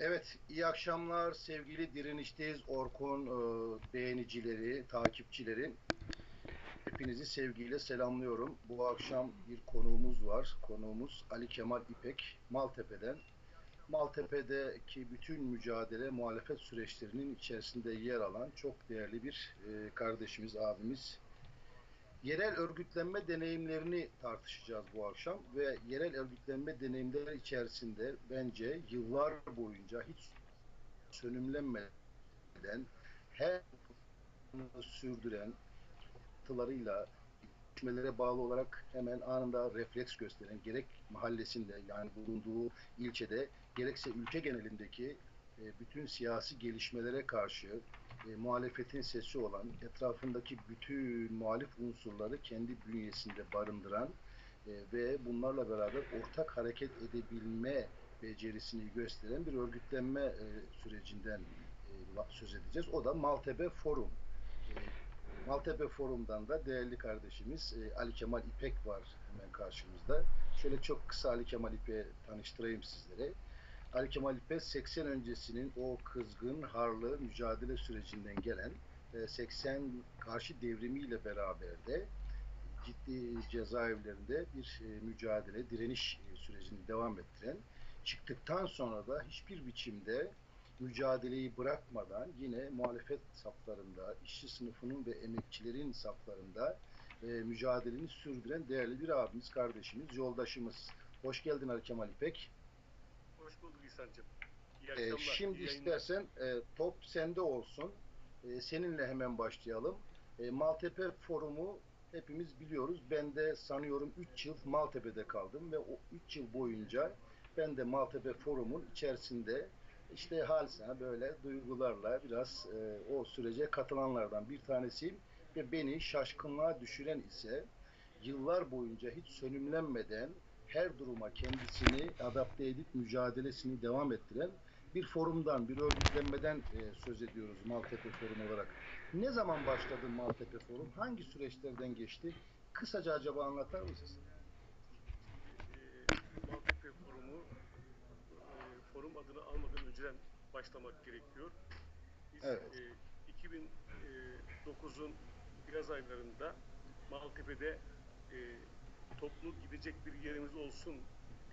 Evet, iyi akşamlar sevgili Direnişteyiz Orkun e, beğenicileri, takipçileri. Hepinizi sevgiyle selamlıyorum. Bu akşam bir konuğumuz var. Konuğumuz Ali Kemal İpek, Maltepe'den. Maltepe'deki bütün mücadele, muhalefet süreçlerinin içerisinde yer alan çok değerli bir e, kardeşimiz, abimiz. Yerel örgütlenme deneyimlerini tartışacağız bu akşam ve yerel örgütlenme deneyimleri içerisinde bence yıllar boyunca hiç sönümlenmeden her sürdüren tılarıyla gelişmelere bağlı olarak hemen anında refleks gösteren gerek mahallesinde yani bulunduğu ilçede gerekse ülke genelindeki bütün siyasi gelişmelere karşı e, muhalefetin sesi olan, etrafındaki bütün muhalif unsurları kendi bünyesinde barındıran e, ve bunlarla beraber ortak hareket edebilme becerisini gösteren bir örgütlenme e, sürecinden e, söz edeceğiz. O da Maltepe Forum. E, Maltepe Forum'dan da değerli kardeşimiz e, Ali Kemal İpek var hemen karşımızda. Şöyle çok kısa Ali Kemal İpek'i tanıştırayım sizlere. Ali Kemal İpek 80 öncesinin o kızgın, harlı mücadele sürecinden gelen 80 e, karşı devrimiyle beraber de ciddi cezaevlerinde bir e, mücadele, direniş e, sürecini devam ettiren, çıktıktan sonra da hiçbir biçimde mücadeleyi bırakmadan yine muhalefet saflarında, işçi sınıfının ve emekçilerin saflarında mücadeleni sürdüren değerli bir abimiz, kardeşimiz, yoldaşımız. Hoş geldin Ali Kemal İpek. Hoş bulduk İhsan'cığım. Ee, şimdi istersen e, top sende olsun. E, seninle hemen başlayalım. E, Maltepe Forumu hepimiz biliyoruz. Ben de sanıyorum 3 yıl Maltepe'de kaldım ve o 3 yıl boyunca ben de Maltepe Forum'un içerisinde işte halsine böyle duygularla biraz e, o sürece katılanlardan bir tanesiyim ve beni şaşkınlığa düşüren ise yıllar boyunca hiç sönümlenmeden her duruma kendisini adapte edip mücadelesini devam ettiren bir forumdan, bir örgütlenmeden e, söz ediyoruz Maltepe Forum olarak. Ne zaman başladı Maltepe Forum? Hangi süreçlerden geçti? Kısaca acaba anlatar mısınız? E, Maltepe Forumu e, forum adını almadan önceden başlamak gerekiyor. Biz evet. e, 2009'un yaz aylarında Maltepe'de e, toplu gidecek bir yerimiz olsun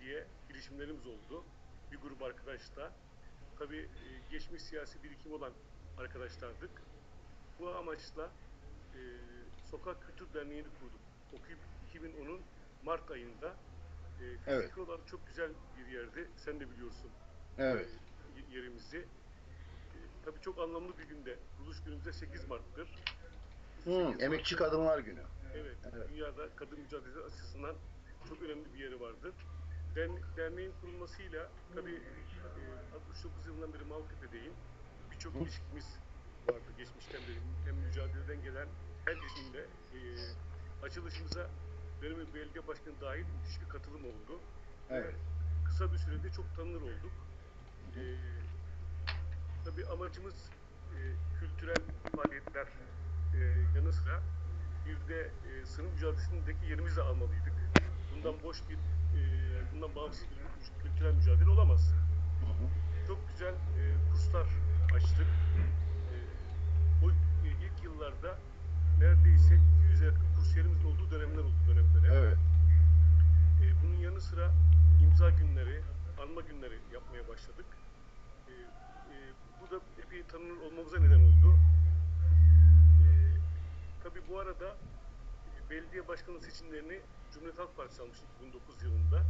diye girişimlerimiz oldu. Bir grup arkadaşla. Tabii e, geçmiş siyasi birikim olan arkadaşlardık. Bu amaçla e, Sokak Kültür Derneği'ni kurduk. Okuyup 2010'un Mart ayında e, evet. olarak çok güzel bir yerdi. Sen de biliyorsun evet. e, yerimizi. E, tabii çok anlamlı bir günde. Kuruluş günümüzde 8 Mart'tır. Hmm, emekçi Kadınlar Günü. Evet, evet, dünyada kadın mücadelesi açısından çok önemli bir yeri vardır. Dernek, derneğin kurulmasıyla tabii e, 69 yılından beri Maltepe'deyim. Birçok ilişkimiz vardı geçmişten beri. Hem mücadeleden gelen herkesinle e, açılışımıza dönemin belediye başkanı dahil müthiş bir katılım oldu. Evet. Ve kısa bir sürede çok tanınır olduk. E, tabii amacımız e, kültürel faaliyetler e, yanı sıra de e, sınıf mücadelesindeki yerimizi almalıydık. Bundan boş bir, e, bundan bağımsız bir kültürel mücadele olamaz. Hı hı. Çok güzel e, kurslar açtık. E, o e, ilk yıllarda neredeyse 200 yakın kursiyerimizin olduğu dönemler oldu dönem dönem. Evet. E, bunun yanı sıra imza günleri, anma günleri yapmaya başladık. E, e, bu da epey tanınır olmamıza neden oldu. Tabi bu arada e, belediye başkanı seçimlerini Cumhuriyet Halk Partisi almış 2009 yılında.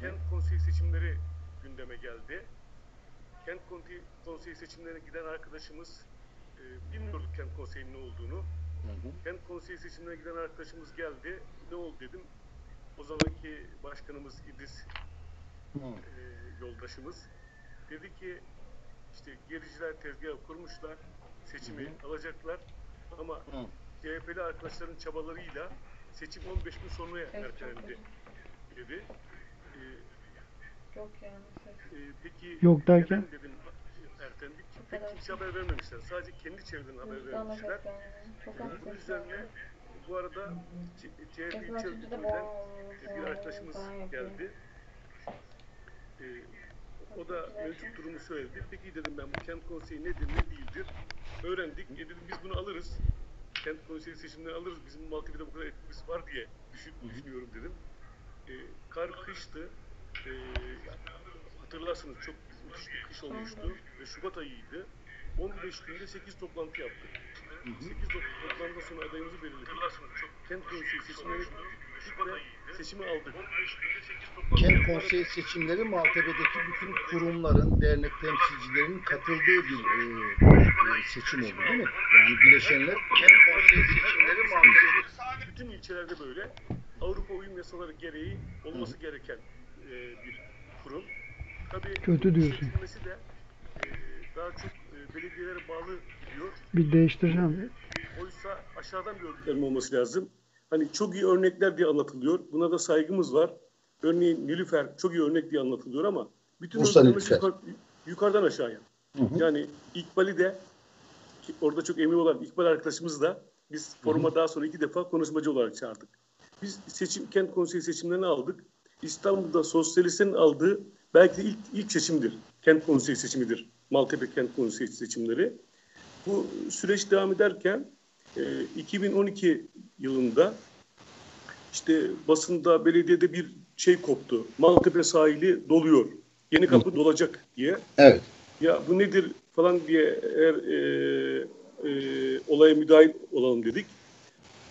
Kent konseyi seçimleri gündeme geldi. Kent konseyi seçimlerine giden arkadaşımız e, bilmiyorduk kent konseyinin ne olduğunu. Hı hı. Kent konseyi seçimlerine giden arkadaşımız geldi. Ne oldu dedim. O zamanki başkanımız İdris e, yoldaşımız dedi ki işte gericiler tezgah kurmuşlar, seçimi hı hı. alacaklar ama hı. CHP'li arkadaşların çabalarıyla seçim 15 gün sonraya evet, ertelendi dedi. Ee, Yok yani. E, peki Yok derken? dedim ertelendik? Pek kimse haber vermemişler. Sadece kendi çevreden haber vermişler. Çok ee, bunun üzerine bu arada CHP ilçe örgütünden bir arkadaşımız geldi. Ee, O da mevcut durumu söyledi. Peki dedim ben bu kent konseyi nedir ne değildir. Öğrendik. E dedim biz bunu alırız. Kent konseyi seçimleri alırız. Bizim Maltepe'de bu kadar etkimiz var diye düşün, düşünüyorum dedim. E, kar kıştı. E, hatırlarsınız çok müthiş bir kış olmuştu. Ve Şubat ayıydı. 15 günde 8 toplantı yaptık. 8 toplantıdan sonra adayımızı belirledik. Hatırlarsınız çok kent konseyi seçimleri ve seçimi aldık. Kent konseyi seçimleri Maltepe'deki bütün kurumların, dernek temsilcilerinin katıldığı bir e, e, seçim oldu değil mi? Yani bileşenler kent konseyi seçimleri Maltepe'de Bütün ilçelerde böyle. Avrupa uyum yasaları gereği olması gereken e, bir kurum. Tabii Kötü diyorsun. seçilmesi de e, daha çok e, belediyelere bağlı gidiyor. Bir değiştireceğim. Oysa aşağıdan bir örneklerin olması lazım. Hani çok iyi örnekler diye anlatılıyor. Buna da saygımız var. Örneğin Nilüfer çok iyi örnek diye anlatılıyor ama bütün Nilüfer. yukarı- yukarıdan aşağıya. Hı hı. Yani İkbal'i de ki orada çok emin olan İkbal arkadaşımız da biz foruma daha sonra iki defa konuşmacı olarak çağırdık. Biz seçim kent konseyi seçimlerini aldık. İstanbul'da sosyalistlerin aldığı belki de ilk, ilk seçimdir. Kent konseyi seçimidir. Maltepe kent konseyi seçimleri. Bu süreç devam ederken e, 2012 yılında işte basında belediyede bir şey koptu. Maltepe sahili doluyor. Yeni kapı dolacak diye. Evet. Ya bu nedir falan diye eğer e, e, olaya müdahil olalım dedik.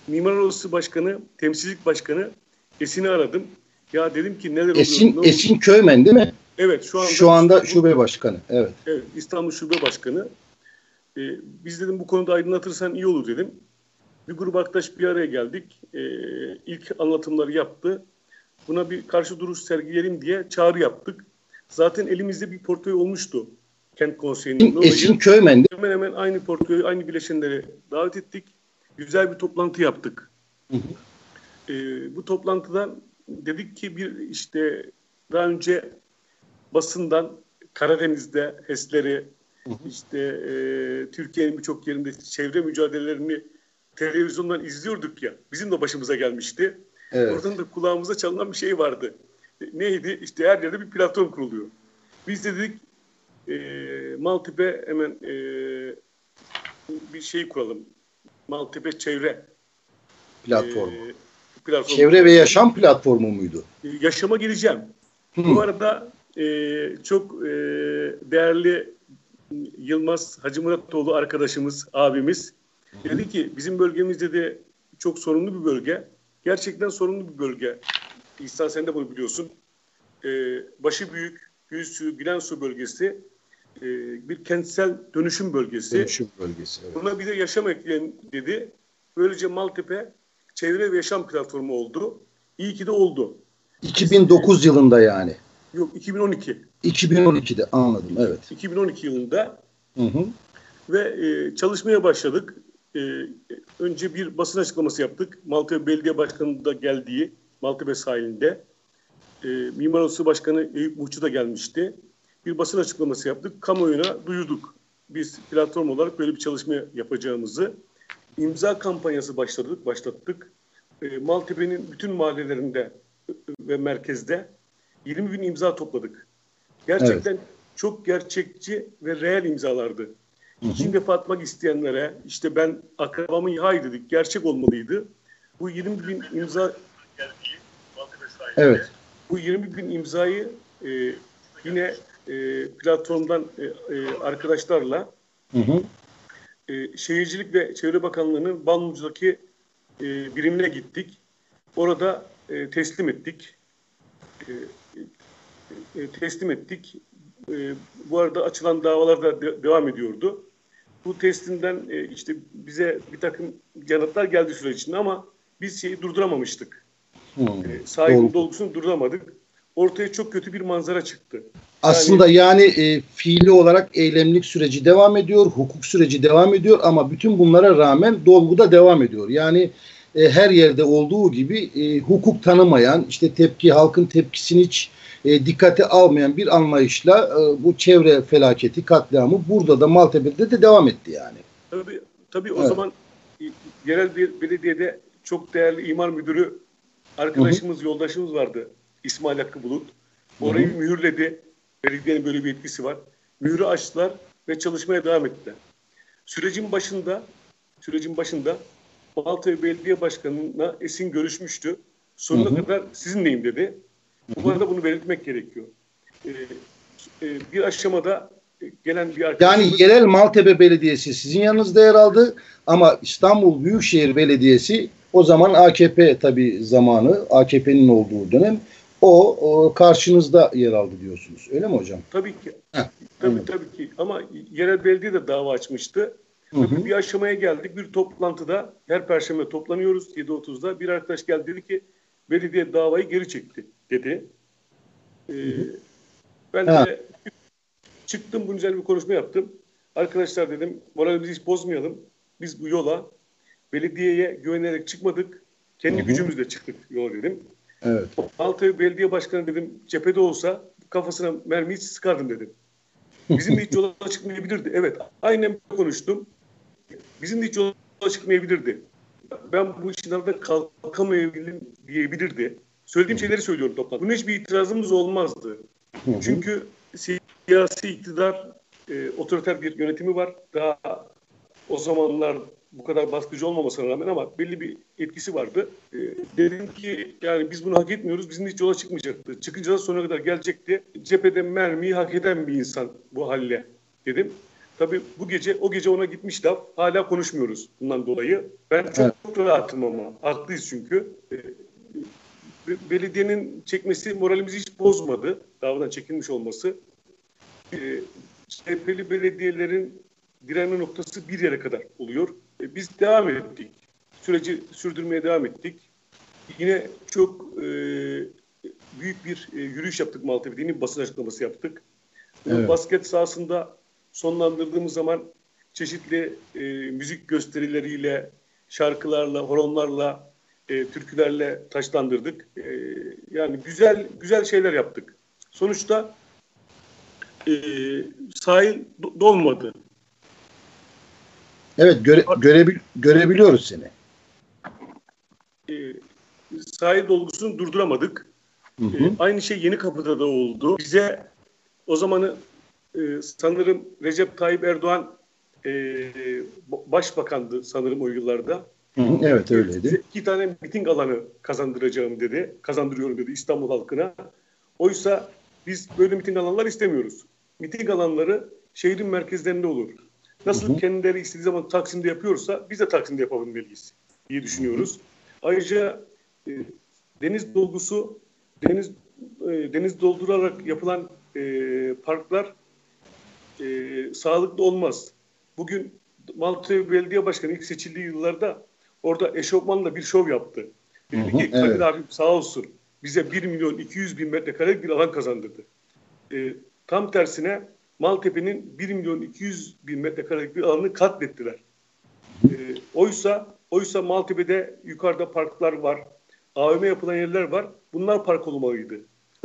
Mimar Odası Başkanı, Temsilcilik Başkanı Esin'i aradım. Ya dedim ki neler oluyor? Esin ne? Esin Köymen değil mi? Evet şu anda, Şu anda İstanbul- şube başkanı. Evet. Evet, İstanbul Şube Başkanı. Ee, biz dedim bu konuda aydınlatırsan iyi olur dedim. Bir grup arkadaş bir araya geldik. Ee, ilk anlatımları yaptı. Buna bir karşı duruş sergileyelim diye çağrı yaptık. Zaten elimizde bir portföy olmuştu. Kent Konseyi'nin. Dolayı Esin Köymen değil hemen hemen aynı portföyü, aynı bileşenleri davet ettik. Güzel bir toplantı yaptık. Hı hı. Ee, bu toplantıdan dedik ki bir işte daha önce basından Karadeniz'de HES'leri işte e, Türkiye'nin birçok yerinde çevre mücadelelerini televizyondan izliyorduk ya. Bizim de başımıza gelmişti. Evet. Oradan da kulağımıza çalınan bir şey vardı. E, Neydi? İşte her yerde bir platform kuruluyor. Biz de dedik e, Maltepe hemen e, bir şey kuralım. Maltepe çevre platformu. e, platformu. Çevre ve yaşam platformu muydu? E, yaşama gireceğim. Hı. Bu arada e, çok e, değerli Yılmaz Hacı Muratoğlu arkadaşımız, abimiz dedi ki bizim bölgemizde de çok sorunlu bir bölge. Gerçekten sorunlu bir bölge. İhsan sen de bunu biliyorsun. E, başı büyük, Gülsu, Bilensu bölgesi e, bir kentsel dönüşüm bölgesi. Dönüşüm bölgesi. Evet. Buna bir de yaşam ekleyin dedi. Böylece Maltepe çevre ve yaşam platformu oldu. İyi ki de oldu. 2009 yılında yani. Yok 2012. 2012'de anladım. Evet. 2012 yılında Hı hı. ve e, çalışmaya başladık. E, önce bir basın açıklaması yaptık. Maltepe Belediye Başkanı da geldiği Maltepe sahilinde. E, Mimar Odası Başkanı Eyüp Muhçu da gelmişti. Bir basın açıklaması yaptık. Kamuoyuna duyurduk. Biz platform olarak böyle bir çalışma yapacağımızı. imza kampanyası başladık, başlattık. E, Maltepe'nin bütün mahallelerinde ve merkezde 20 bin imza topladık. Gerçekten çok gerçekçi ve reel imzalardı. İçinde atmak isteyenlere işte ben akrabamı yay dedik. Gerçek olmalıydı. Bu 20 bin imza Evet. bu 20 bin imzayı e, yine e, platformdan e, e, arkadaşlarla Hı hı. e, Şehircilik ve Çevre Bakanlığı'nın Balmumcu'daki e, birimine gittik. Orada e, teslim ettik. E, e, teslim ettik. E, bu arada açılan davalar da de- devam ediyordu. Bu teslimden e, işte bize bir takım yanıtlar geldi süreç içinde ama biz şeyi durduramamıştık. Hı. E, Doğru. dolgusunu durduramadık. Ortaya çok kötü bir manzara çıktı. Aslında yani e, fiili olarak eylemlik süreci devam ediyor, hukuk süreci devam ediyor ama bütün bunlara rağmen dolgu da devam ediyor. Yani e, her yerde olduğu gibi e, hukuk tanımayan, işte tepki, halkın tepkisini hiç e, dikkate almayan bir anlayışla e, bu çevre felaketi, katliamı burada da Maltepe'de de devam etti yani. Tabii, tabii o Evet. zaman e, yerel bir belediyede çok değerli imar müdürü arkadaşımız, yoldaşımız vardı. İsmail Hakkı Bulut. Orayı mühürledi. Belediyenin böyle bir etkisi var. Mührü açtılar ve çalışmaya devam ettiler. Sürecin başında sürecin başında Maltepe Belediye Başkanı'na Esin görüşmüştü. Sonuna Hı hı. kadar sizinleyim dedi. Bu arada bunu belirtmek gerekiyor. Ee, e, bir aşamada gelen bir arkadaşımız... Yani yerel Maltepe Belediyesi sizin yanınızda yer aldı ama İstanbul Büyükşehir Belediyesi o zaman AKP tabi zamanı AKP'nin olduğu dönem o, o karşınızda yer aldı diyorsunuz. Öyle mi hocam? Tabii ki. Heh, tabii anladım. tabii ki. Ama yerel belediye de dava açmıştı. Hı hı. Bir aşamaya geldik. Bir toplantıda her perşembe toplanıyoruz 7.30'da. Bir arkadaş geldi dedi ki belediye davayı geri çekti dedi. Ee, ben Ha. de çıktım bunun üzerine bir konuşma yaptım. Arkadaşlar dedim moralimizi hiç bozmayalım. Biz bu yola belediyeye güvenerek çıkmadık. Kendi Hı hı. gücümüzle çıktık yola dedim. Evet. Maltepe Belediye Başkanı dedim cephede olsa kafasına mermiyi sıkardım dedim. Bizim de hiç yola çıkmayabilirdi. Evet aynen konuştum. Bizim de hiç yola çıkmayabilirdi. Ben bu işin altından kalkamayabilirim diyebilirdi. Söylediğim şeyleri söylüyorum toplantıda. Bunun hiçbir itirazımız olmazdı. Çünkü siyasi iktidar e, otoriter bir yönetimi var. Daha o zamanlar bu kadar baskıcı olmamasına rağmen ama belli bir etkisi vardı. E, dedim ki yani biz bunu hak etmiyoruz. Bizim hiç yola çıkmayacaktı. Çıkınca da sonuna kadar gelecekti. Cephede mermiyi hak eden bir insan bu halle dedim. Tabii bu gece o gece ona gitmiş laf. Hala konuşmuyoruz bundan dolayı. Ben çok rahatım ama. Haklıyız çünkü. E, be- belediyenin çekmesi moralimizi hiç bozmadı. Davadan çekilmiş olması. E, CHP'li belediyelerin direnme noktası bir yere kadar oluyor. E, biz devam ettik. Süreci sürdürmeye devam ettik. Yine çok e, büyük bir e, yürüyüş yaptık Maltepe'de. Yine bir basın açıklaması yaptık. Evet. Basket sahasında sonlandırdığımız zaman çeşitli e, müzik gösterileriyle, şarkılarla, horonlarla, e, türkülerle taşlandırdık. E, yani güzel güzel şeyler yaptık. Sonuçta e, sahil do- dolmadı. Evet göre, görebil, görebiliyoruz seni. E, sahil dolgusunu durduramadık. Hı E, hı. aynı şey Yeni Kapı'da da oldu. Bize o zamanı e, sanırım Recep Tayyip Erdoğan e, başbakandı sanırım o yıllarda. Hı hı. Evet Bize öyleydi. iki tane miting alanı kazandıracağım dedi. Kazandırıyorum dedi İstanbul halkına. Oysa biz böyle miting alanlar istemiyoruz. Miting alanları şehrin merkezlerinde olur. Nasıl Hı hı. kendileri istediği zaman Taksim'de yapıyorsa biz de Taksim'de yapabilmeliyiz diye düşünüyoruz. Ayrıca e, deniz dolgusu, deniz e, deniz doldurarak yapılan e, parklar e, sağlıklı olmaz. Bugün Maltepe Belediye Başkanı ilk seçildiği yıllarda orada eşofmanla bir şov yaptı. Dedi ki Kadir evet. abim sağ olsun bize 1 milyon 200 bin metrekarelik bir alan kazandırdı. E, tam tersine Maltepe'nin 1 milyon 200 bin metrekarelik bir alanını katlettiler. E, oysa oysa Maltepe'de yukarıda parklar var. AVM yapılan yerler var. Bunlar park olmalıydı.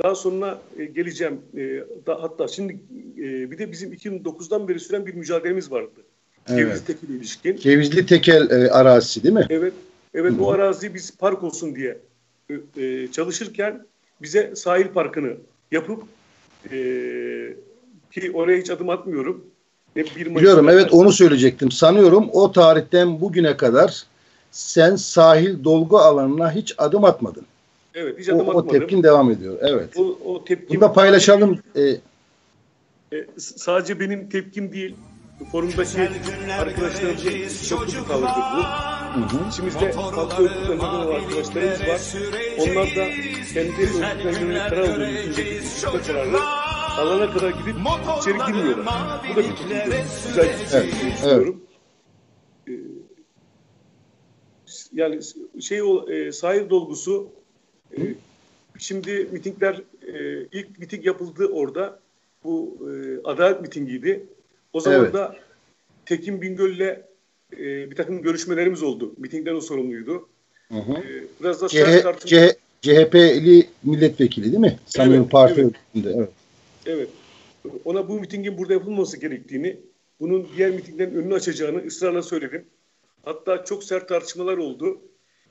Daha sonra e, geleceğim. E, da, hatta şimdi e, bir de bizim 2009'dan beri süren bir mücadelemiz vardı. Evet. Cevizli Tekin ilişkin. Cevizli tekel e, arazisi değil mi? Evet, evet Hı o arazi biz park olsun diye e, e, çalışırken bize sahil parkını yapıp e, ki oraya hiç adım atmıyorum. Ne 1 Mayıs'ta- Biliyorum evet onu söyleyecektim. Sanıyorum o tarihten bugüne kadar sen sahil dolgu alanına hiç adım atmadın. Evet, hiç O, adım o atmadım. tepkin devam ediyor. Evet. o, o tepkim Bunu da paylaşalım. E, E, sadece benim tepkim değil. Forumdaki arkadaşlarımızın çok büyük tavırdır bu. hı hı. İçimizde farklı örgütlerden olan arkadaşlarımız var. Onlar da kendi örgütlerinin karar aldığı düşüncedeki seçme kararı alana kadar gidip içeri girmiyorlar. Bu da bir tutumdur. Güzel bir şey Evet, düşünüyorum. Ee, Yani şey o e, sahil dolgusu e, şimdi mitingler e, ilk miting yapıldı orada. Bu e, adalet mitingiydi. O zaman Evet. da Tekin Bingöl'le e, bir takım görüşmelerimiz oldu. Mitingden o sorumluydu. Hı hı. E, biraz da CH. CH, CHP'li milletvekili değil mi? Sanıyorum Evet, parti evet. Evet. Evet. Ona bu mitingin burada yapılması gerektiğini, bunun diğer mitinglerin önünü açacağını ısrarla söyledim. Hatta çok sert tartışmalar oldu.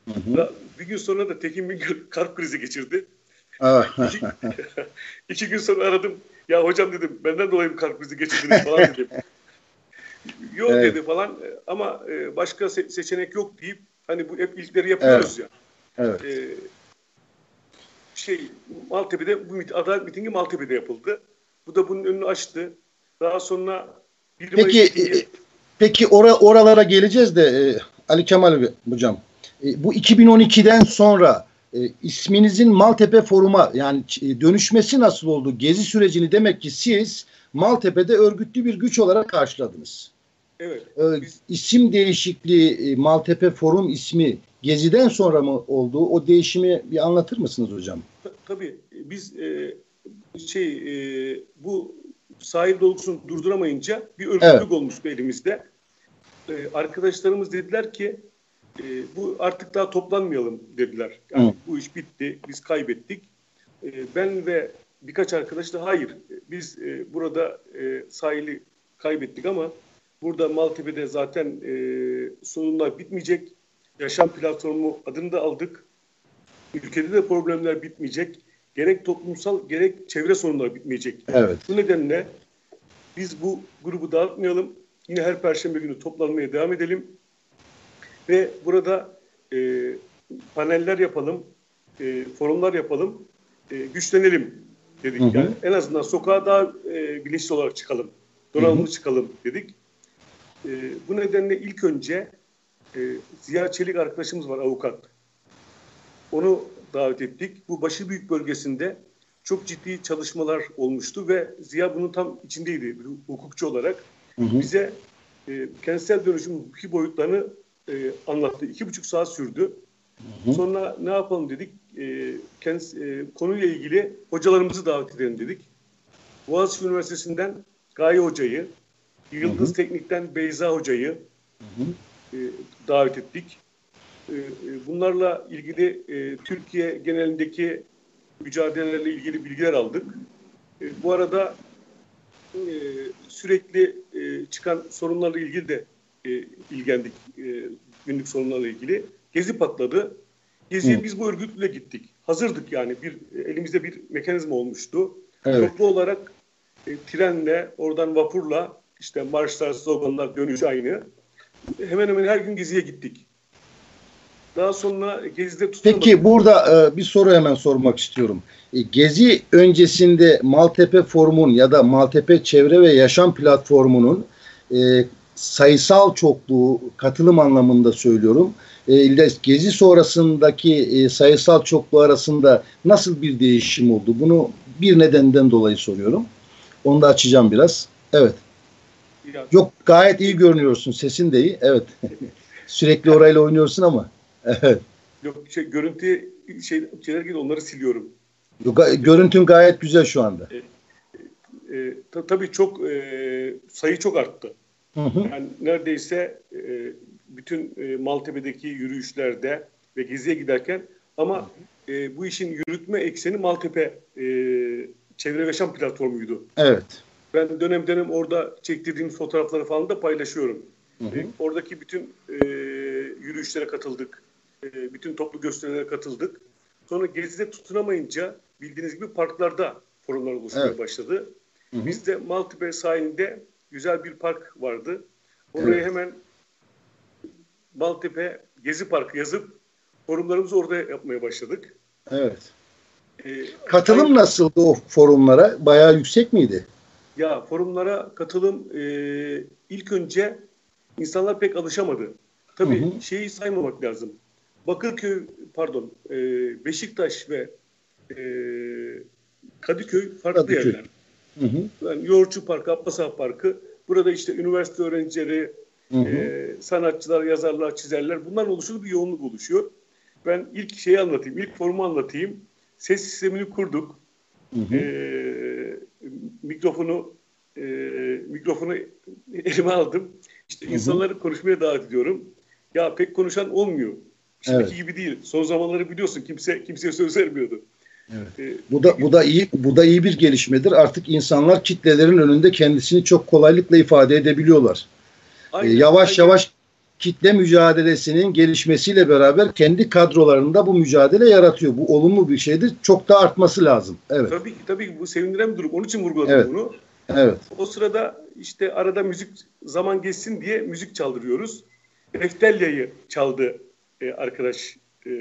Hı hı. Bir gün sonra da Tekin Bingöl kalp krizi geçirdi. iki, iki gün sonra aradım. Ya hocam dedim benden dolayı bir kalp krizi geçirdiniz falan dedim. yok evet. dedi falan ama e, başka se- seçenek yok deyip hani bu hep ilkleri yapıyoruz evet. ya. Evet. Ee, şey Maltepe'de bu adalet mitingi Maltepe'de yapıldı. Bu da bunun önünü açtı. Daha sonra bir Peki e, peki ora, oralara geleceğiz de e, Ali Kemal hocam. E, bu 2012'den sonra e, isminizin Maltepe Forum'a yani e, dönüşmesi nasıl oldu? Gezi sürecini demek ki siz Maltepe'de örgütlü bir güç olarak karşıladınız. Evet. E, biz... İsim değişikliği e, Maltepe Forum ismi Gezi'den sonra mı oldu? O değişimi bir anlatır mısınız hocam? Tabii. Biz e, şey e, bu sahil dolgusunu durduramayınca bir örgütlük evet. olmuştu elimizde. E, arkadaşlarımız dediler ki e, bu artık daha toplanmayalım dediler. Yani Hı. bu iş bitti, biz kaybettik. E, ben ve birkaç arkadaş da hayır, biz e, burada e, sahili kaybettik ama burada Maltepe'de zaten e, sorunlar bitmeyecek. Yaşam platformu adını da aldık. Ülkede de problemler bitmeyecek. Gerek toplumsal gerek çevre sorunları bitmeyecek. Evet. Bu nedenle biz bu grubu dağıtmayalım. Yine her perşembe günü toplanmaya devam edelim. Ve burada e, paneller yapalım, e, forumlar yapalım, e, güçlenelim dedik. Hı hı. Yani en azından sokağa daha e, bilinçli olarak çıkalım, donanımlı çıkalım dedik. E, bu nedenle ilk önce e, Ziya Çelik arkadaşımız var avukat. Onu davet ettik. Bu başı büyük bölgesinde çok ciddi çalışmalar olmuştu ve Ziya bunun tam içindeydi bir hukukçu olarak. Hı hı. Bize e, kentsel dönüşüm hukuki boyutlarını e, anlattı. İki buçuk saat sürdü. Hı hı. Sonra ne yapalım dedik. E, kent, e, konuyla ilgili hocalarımızı davet edelim dedik. Boğaziçi Üniversitesi'nden Gaye Hoca'yı, Yıldız hı hı. Teknik'ten Beyza Hoca'yı hı hı. E, davet ettik. E, e, bunlarla ilgili e, Türkiye genelindeki mücadelelerle ilgili bilgiler aldık. E, bu arada e, sürekli e, çıkan sorunlarla ilgili de e, ilgilendik e, günlük sorunlarla ilgili. Gezi patladı. Geziye biz bu örgütle gittik. Hazırdık yani bir elimizde bir mekanizma olmuştu. Evet. Toplu olarak e, trenle, oradan vapurla işte marşlar, sloganlar, dönüş aynı. Hemen hemen her gün Gezi'ye gittik. Daha sonra Gezi'de tutulmadık. Peki burada e, bir soru hemen sormak istiyorum. E, Gezi öncesinde Maltepe Forum'un ya da Maltepe Çevre ve Yaşam Platformu'nun e, sayısal çokluğu katılım anlamında söylüyorum. E, Gezi sonrasındaki e, sayısal çokluğu arasında nasıl bir değişim oldu? Bunu bir nedenden dolayı soruyorum. Onu da açacağım biraz. Evet. Yok gayet iyi görünüyorsun. Sesin de iyi. Evet. Sürekli orayla oynuyorsun ama. Evet. Yok şey görüntü şey şeyler gibi onları siliyorum. Yok, görüntün gayet güzel şu anda. E, e, ta, tabii çok e, sayı çok arttı. Hı hı. Yani neredeyse e, bütün e, Maltepe'deki yürüyüşlerde ve geziye giderken ama e, bu işin yürütme ekseni Maltepe e, Çevre ve Yaşam platformuydu. Evet. Ben dönem dönem orada çektirdiğim fotoğrafları falan da paylaşıyorum. Hı hı. E, oradaki bütün e, yürüyüşlere katıldık. E, bütün toplu gösterilere katıldık. Sonra gezide tutunamayınca bildiğiniz gibi parklarda forumlar oluşmaya evet. başladı. Hı hı. Biz de Maltepe sahilinde güzel bir park vardı. Oraya evet. hemen Maltepe Gezi Parkı yazıp forumlarımızı orada yapmaya başladık. Evet. Ee, Katılım aynı, nasıldı o forumlara? Bayağı yüksek miydi? Ya forumlara katılım e, ilk önce insanlar pek alışamadı. Tabii hı hı. şeyi saymamak lazım. Bakırköy, pardon, e, Beşiktaş ve e, Kadıköy farklı Kadıköy. yerler. Hı hı. Yani Yoğurtçu Parkı, Abbasah Parkı. Burada işte üniversite öğrencileri, hı hı. E, sanatçılar, yazarlar, çizerler bunların oluştuğu bir yoğunluk oluşuyor. Ben ilk şeyi anlatayım, ilk formu anlatayım. Ses sistemini kurduk. Hı hı. E, mikrofonu e, mikrofonu elime aldım. İşte hı hı. insanları konuşmaya davet ediyorum. Ya pek konuşan olmuyor. Şimdiki evet. gibi değil. Son zamanları biliyorsun kimse kimseye söz vermiyordu. Evet. Ee, bu da bu da iyi bu da iyi bir gelişmedir. Artık insanlar kitlelerin önünde kendisini çok kolaylıkla ifade edebiliyorlar. Aynen, ee, yavaş aynen. yavaş kitle mücadelesinin gelişmesiyle beraber kendi kadrolarında bu mücadele yaratıyor. Bu olumlu bir şeydir. Çok da artması lazım. Evet. Tabii ki tabii ki bu sevindiren bir durum. Onun için vurguladım Evet. bunu. Evet. O sırada işte arada müzik zaman geçsin diye müzik çaldırıyoruz. Eftelya'yı çaldı e, arkadaş. E,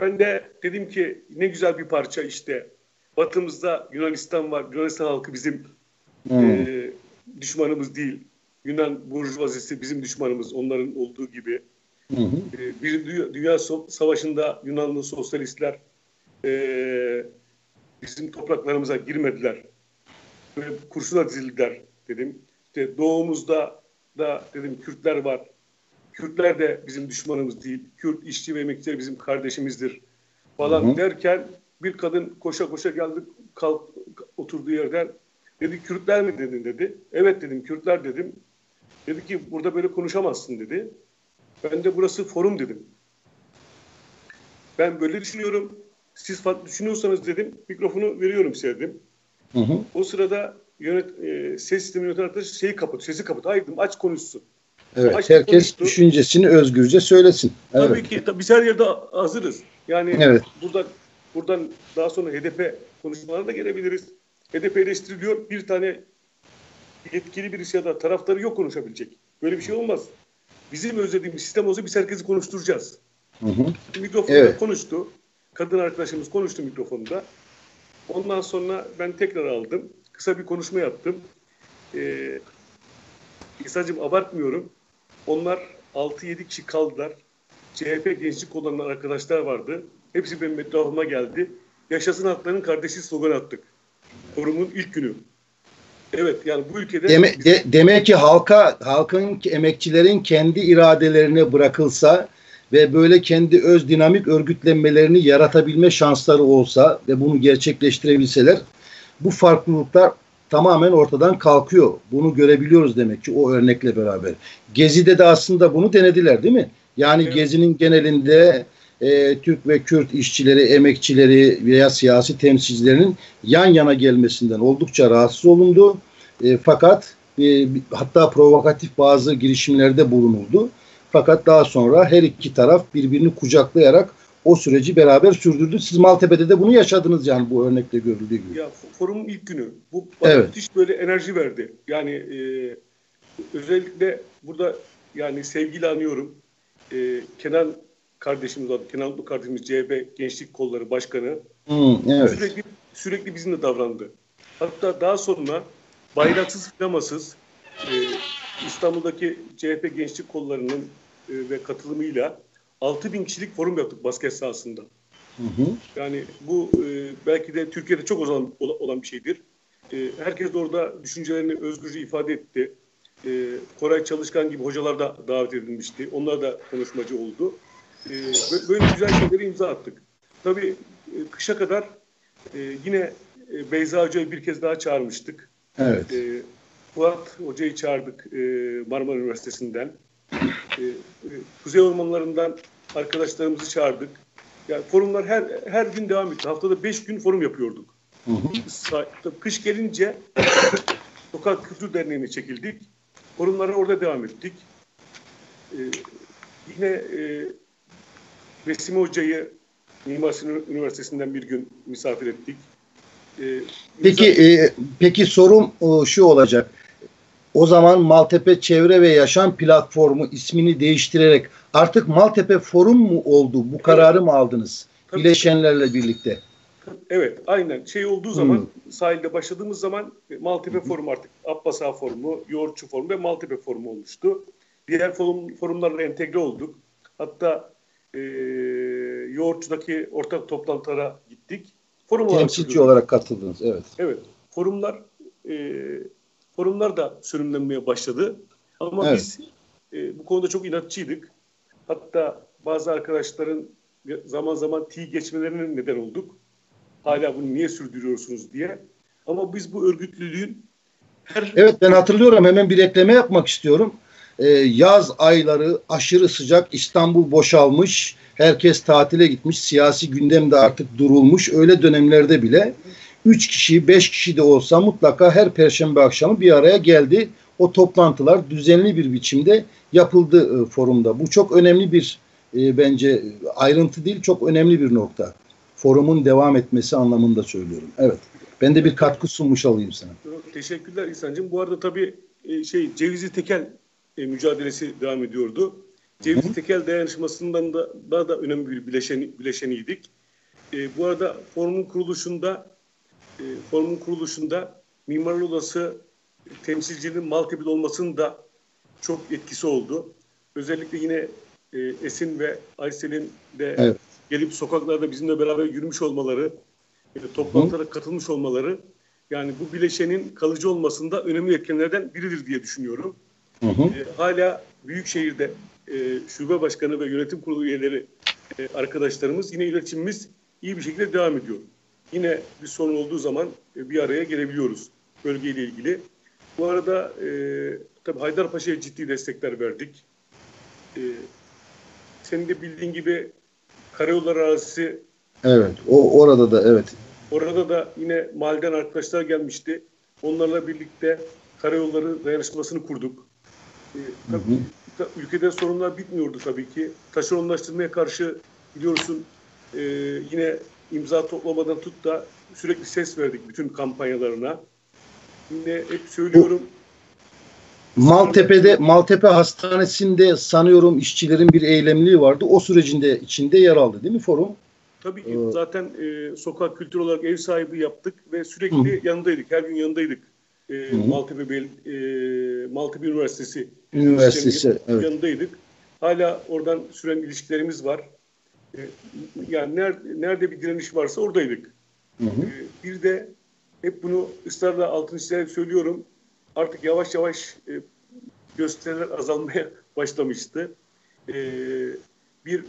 ben de dedim ki ne güzel bir parça işte. Batımızda Yunanistan var. Yunanistan halkı bizim Hmm. e, düşmanımız değil. Yunan burjuvazisi bizim düşmanımız onların olduğu gibi. Hı hı. E, bir dünya, dünya savaşında Yunanlı sosyalistler e, bizim topraklarımıza girmediler. Ve kurşuna dizildiler dedim. İşte doğumuzda da dedim Kürtler var. Kürtler de bizim düşmanımız değil. Kürt işçi ve emekçiler bizim kardeşimizdir falan Hı hı. derken bir kadın koşa koşa geldi kalk oturduğu yerden dedi Kürtler mi dedin dedi. Evet dedim Kürtler dedim. Dedi ki burada böyle konuşamazsın dedi. Ben de burası forum dedim. Ben böyle düşünüyorum. Siz farklı düşünüyorsanız dedim mikrofonu veriyorum size dedim. Hı hı. O sırada yönet, e, ses sistemi yöneten arkadaş şeyi kapat, sesi kapat. Hayır dedim aç konuşsun. Evet. Açtı Herkes konuştu. düşüncesini özgürce söylesin. Evet. Tabii ki tabii biz her yerde hazırız. Yani Evet. buradan buradan daha sonra HDP konuşmalarına da gelebiliriz. HDP eleştiriliyor. Bir tane yetkili birisi ya da taraftarı yok konuşabilecek. Böyle bir şey olmaz. Bizim özlediğimiz sistem olsa biz herkesi konuşturacağız. Hı hı. Mikrofonda Evet. konuştu. Kadın arkadaşımız konuştu mikrofonda. Ondan sonra ben tekrar aldım. Kısa bir konuşma yaptım. Ee, İsa'cığım abartmıyorum. Onlar 6-7 kişi kaldılar. CHP gençlik kollarından arkadaşlar vardı. Hepsi benim etrafıma geldi. Yaşasın hakların kardeşi slogan attık. Forumun ilk günü. Evet yani bu ülkede Deme- de- demek ki halka, halkın, emekçilerin kendi iradelerine bırakılsa ve böyle kendi öz dinamik örgütlenmelerini yaratabilme şansları olsa ve bunu gerçekleştirebilseler bu farklılıklar tamamen ortadan kalkıyor. Bunu görebiliyoruz demek ki o örnekle beraber. Gezi'de de aslında bunu denediler değil mi? Yani Evet. Gezi'nin genelinde e, Türk ve Kürt işçileri, emekçileri veya siyasi temsilcilerinin yan yana gelmesinden oldukça rahatsız olundu. E, fakat e, hatta provokatif bazı girişimlerde bulunuldu. Fakat daha sonra her iki taraf birbirini kucaklayarak o süreci beraber sürdürdü. Siz Maltepe'de de bunu yaşadınız yani bu örnekte görüldüğü gibi. Ya forumun ilk günü. Bu bana Evet. müthiş böyle enerji verdi. Yani e, özellikle burada yani sevgiyle anıyorum. E, Kenan kardeşimiz var. Kenan kardeşimiz CHP Gençlik Kolları Başkanı. Hı, evet. Sürekli sürekli bizimle davrandı. Hatta daha sonra bayraksız flamasız e, İstanbul'daki CHP Gençlik Kolları'nın e, ve katılımıyla 6000 kişilik forum yaptık basket sahasında. Hı hı. Yani bu e, belki de Türkiye'de çok olan, olan bir şeydir. E, herkes de orada düşüncelerini özgürce ifade etti. E, Koray Çalışkan gibi hocalar da davet edilmişti. Onlar da konuşmacı oldu. E, bö- böyle güzel şeyleri imza attık. Tabii e, kışa kadar e, yine e, Beyza Hoca'yı bir kez daha çağırmıştık. Evet. E, Fuat Hoca'yı çağırdık e, Marmara Üniversitesi'nden. E, e, Kuzey Ormanları'ndan arkadaşlarımızı çağırdık. Yani forumlar her her gün devam etti. Haftada beş gün forum yapıyorduk. Hı hı. Kış gelince Sokak Kültür Derneği'ne çekildik. Forumlara orada devam ettik. E, yine e, Vesime Hoca'yı Mimar Sinan Üniversitesi'nden bir gün misafir ettik. E, Peki e, peki sorum e, şu olacak. O zaman Maltepe Çevre ve Yaşam Platformu ismini değiştirerek artık Maltepe Forum mu oldu? Bu kararı mı aldınız? Tabii. Bileşenlerle birlikte. Evet, aynen. Şey olduğu zaman, sahilde başladığımız zaman Maltepe Forumu artık Abbas Ağa Forumu, Yoğurtçu Forumu ve Maltepe Forumu olmuştu. Diğer forum, forumlarla entegre olduk. Hatta e, Yoğurtçu'daki ortak toplantılara gittik. Forum olarak Temsilci olarak katıldınız. Evet. Evet, forumlar e, forumlar da sürümlenmeye başladı. Ama Evet. biz e, bu konuda çok inatçıydık. Hatta bazı arkadaşların zaman zaman tİ geçmelerine neden olduk. Hala bunu niye sürdürüyorsunuz diye. Ama biz bu örgütlülüğün her Evet ben hatırlıyorum. Hemen bir ekleme yapmak istiyorum. Ee, yaz ayları aşırı sıcak. İstanbul boşalmış. Herkes tatile gitmiş. Siyasi gündem de artık durulmuş. Öyle dönemlerde bile 3 kişi, 5 kişi de olsa mutlaka her perşembe akşamı bir araya geldi. O toplantılar düzenli bir biçimde yapıldı e, forumda. Bu çok önemli bir e, bence ayrıntı değil, çok önemli bir nokta. Forumun devam etmesi anlamında söylüyorum. Evet. Ben de bir katkı sunmuş olayım sana. Teşekkürler İhsan'cığım. Bu arada tabii e, şey Cevizli Tekel e, mücadelesi devam ediyordu. Cevizli Hı. Tekel dayanışmasından da daha da önemli bir bileşen, bileşeniydik. E, bu arada forumun kuruluşunda e, forumun kuruluşunda Mimar Odası temsilcinin Maltepe'de olmasının da çok etkisi oldu. Özellikle yine e, Esin ve Aysel'in de evet. gelip sokaklarda bizimle beraber yürümüş olmaları, e, toplantılara Hı. katılmış olmaları yani bu bileşenin kalıcı olmasında önemli etkenlerden biridir diye düşünüyorum. Hı hı. E, hala Büyükşehir'de e, şube başkanı ve yönetim kurulu üyeleri e, arkadaşlarımız yine iletişimimiz iyi bir şekilde devam ediyor. Yine bir sorun olduğu zaman e, bir araya gelebiliyoruz bölgeyle ilgili. Bu arada e, tabii Haydarpaşa'ya ciddi destekler verdik. E, senin de bildiğin gibi karayolları arazisi Evet, o orada da evet. Orada da yine mahalleden arkadaşlar gelmişti. Onlarla birlikte karayolları dayanışmasını kurduk. Ee, tabii, hı hı. Ülkede sorunlar bitmiyordu tabii ki. Taşeronlaştırmaya karşı biliyorsun e, yine imza toplamadan tut da sürekli ses verdik bütün kampanyalarına. Yine hep söylüyorum. Maltepe'de Maltepe Hastanesi'nde sanıyorum işçilerin bir eylemliği vardı. O sürecinde içinde yer aldı değil mi forum? Tabii ki ee, zaten e, sokak kültür olarak ev sahibi yaptık ve sürekli hı. yanındaydık. Her gün yanındaydık. E, Maltepe, Bel, e, Maltepe Üniversitesi Üniversitesi evet. yanındaydık. Hala oradan süren ilişkilerimiz var. E, yani nerede, nerede bir direniş varsa oradaydık. Hı hı. E, bir de hep bunu ısrarla altın çizerek söylüyorum. Artık yavaş yavaş e, gösteriler azalmaya başlamıştı. E, bir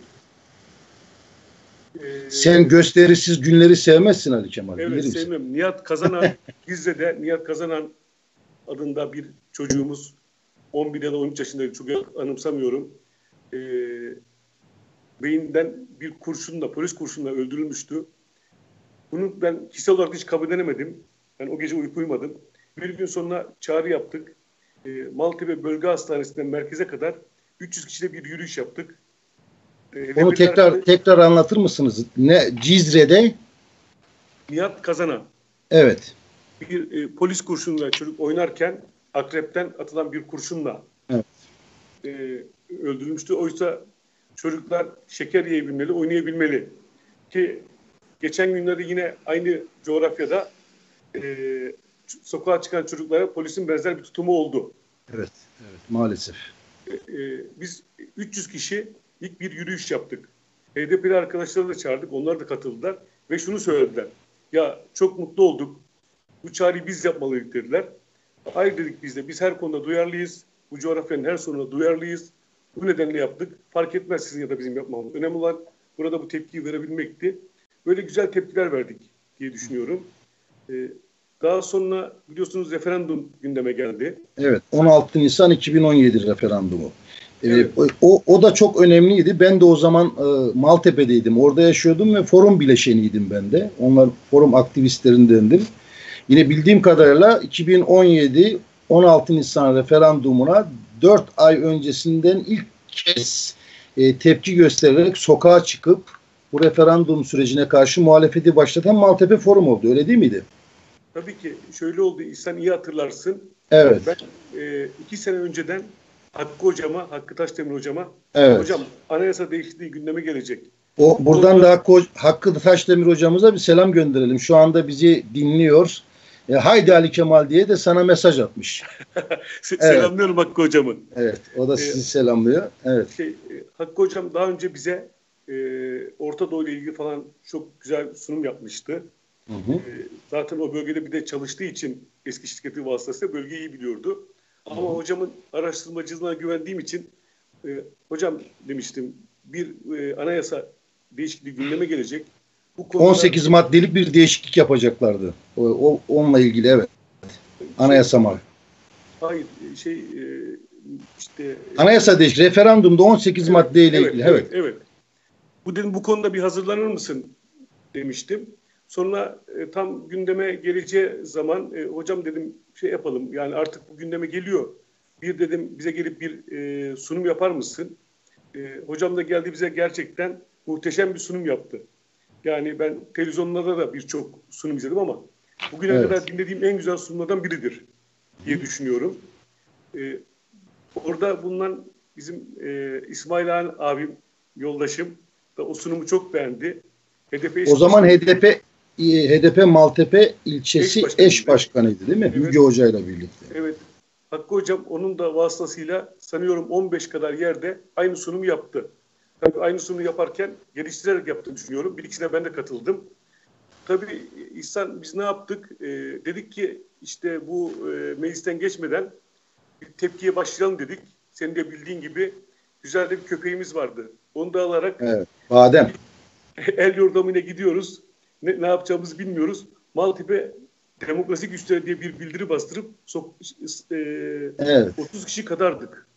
sen gösterisiz günleri sevmezsin Ali Kemal. Evet sevmem. Nihat Kazanan Gizli'de Nihat Kazanan adında bir çocuğumuz 11 ya da 13 yaşındaydı çok anımsamıyorum. E, beyinden bir kurşunla, polis kurşunla öldürülmüştü. Bunu ben kişisel olarak hiç kabul edemedim. Ben o gece uyku uyumadım. Bir gün sonra çağrı yaptık. E, Maltepe Bölge Hastanesi'nden merkeze kadar 300 kişiyle bir yürüyüş yaptık. Ee, Onu tekrar tarafı, tekrar anlatır mısınız? Ne Cizre'de? Nihat Kazanan. Evet. Bir e, polis kurşunuyla çocuk oynarken akrepten atılan bir kurşunla evet. e, öldürülmüştü. Oysa çocuklar şeker yiyebilmeli, oynayabilmeli. Ki geçen günlerde yine aynı coğrafyada e, sokağa çıkan çocuklara polisin benzer bir tutumu oldu. Evet, evet maalesef. E, e, biz 300 kişi ilk bir yürüyüş yaptık. HDP'li arkadaşları da çağırdık. Onlar da katıldılar. Ve şunu söylediler. Ya çok mutlu olduk. Bu çağrıyı biz yapmalıydık dediler. Hayır dedik biz de. Biz her konuda duyarlıyız. Bu coğrafyanın her sorununa duyarlıyız. Bu nedenle yaptık. Fark etmez sizin ya da bizim yapmamız. Önemli olan burada bu tepkiyi verebilmekti. Böyle güzel tepkiler verdik diye düşünüyorum. Ee, daha sonra biliyorsunuz referandum gündeme geldi. Evet 16 Nisan 2017 referandumu. Evet. o, o da çok önemliydi. Ben de o zaman e, Maltepe'deydim. Orada yaşıyordum ve forum bileşeniydim ben de. Onlar forum aktivistlerindendim. Yine bildiğim kadarıyla 2017 16 Nisan referandumuna 4 ay öncesinden ilk kez e, tepki göstererek sokağa çıkıp bu referandum sürecine karşı muhalefeti başlatan Maltepe Forum oldu. Öyle değil miydi? Tabii ki şöyle oldu. İhsan iyi hatırlarsın. Evet. Ben e, iki sene önceden Hakkı hocama, Hakkı Taşdemir hocama. Evet. Hocam anayasa değişikliği gündeme gelecek. O buradan da Hakkı, Hakkı Taşdemir hocamıza bir selam gönderelim. Şu anda bizi dinliyor. E, haydi Ali Kemal diye de sana mesaj atmış. Selamlıyorum evet. Hakkı hocamı. Evet, o da sizi ee, selamlıyor. Evet. Şey, e, Hakkı hocam daha önce bize e, Orta Doğu ile ilgili falan çok güzel sunum yapmıştı. Hı hı. E, zaten o bölgede bir de çalıştığı için eski şirketi vasıtasıyla bölgeyi iyi biliyordu. Ama Hı. hocamın araştırmacılığına güvendiğim için e, hocam demiştim bir e, anayasa değişikliği gündeme gelecek. Bu konuda, 18 maddelik bir değişiklik yapacaklardı. O, o onunla ilgili evet. Anayasa mı? Hayır şey e, işte Anayasa değiş referandumda 18 evet, maddeyle evet, ilgili. Evet, evet. evet. Bu dedim bu konuda bir hazırlanır mısın demiştim. Sonra e, tam gündeme geleceği zaman e, hocam dedim şey yapalım yani artık bu gündeme geliyor. Bir dedim bize gelip bir e, sunum yapar mısın? E, hocam da geldi bize gerçekten muhteşem bir sunum yaptı. Yani ben televizyonlarda da birçok sunum izledim ama bugüne evet. kadar dinlediğim en güzel sunumlardan biridir diye düşünüyorum. E, orada bulunan bizim e, İsmail Han abim, yoldaşım da o sunumu çok beğendi. HDP o zaman HDP HDP Maltepe ilçesi eş, başkanıydı. eş başkanıydı değil mi? Evet. Hülya Hoca ile birlikte. Evet. Hakkı Hocam onun da vasıtasıyla sanıyorum 15 kadar yerde aynı sunumu yaptı. Tabii aynı sunumu yaparken geliştirerek yaptığını düşünüyorum. Bir ikisine ben de katıldım. Tabii İhsan biz ne yaptık? Ee, dedik ki işte bu e, meclisten geçmeden bir tepkiye başlayalım dedik. Senin de bildiğin gibi güzel de bir köpeğimiz vardı. Onu da alarak evet, badem. el yordamına gidiyoruz. Ne, ne yapacağımızı bilmiyoruz. Maltepe demokrasi güçleri diye bir bildiri bastırıp sok, e, evet. 30 kişi kadardık.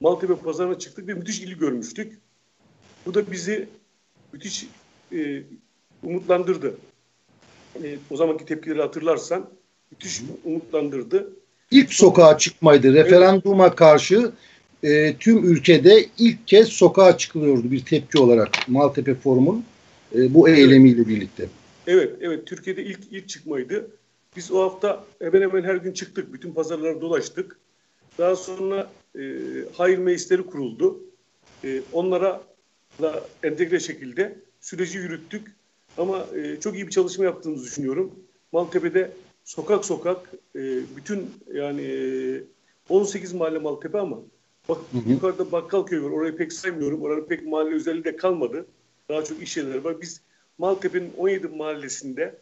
Maltepe pazarına çıktık ve müthiş ilgi görmüştük. Bu da bizi müthiş e, umutlandırdı. E, o zamanki tepkileri hatırlarsan müthiş umutlandırdı. İlk sokağa çıkmaydı. Referanduma evet. karşı e, tüm ülkede ilk kez sokağa çıkılıyordu bir tepki olarak Maltepe Forum'un e, bu eylemiyle evet. birlikte. Evet, evet. Türkiye'de ilk ilk çıkmaydı. Biz o hafta hemen hemen her gün çıktık. Bütün pazarları dolaştık. Daha sonra e, hayır meclisleri kuruldu. E, onlara da entegre şekilde süreci yürüttük. Ama e, çok iyi bir çalışma yaptığımızı düşünüyorum. Maltepe'de sokak sokak e, bütün yani e, 18 mahalle Maltepe ama bak, hı hı. yukarıda Bakkalköy var. Orayı pek saymıyorum. Orada pek mahalle özelliği de kalmadı. Daha çok iş yerleri var. Biz Maltepe'nin 17 mahallesinde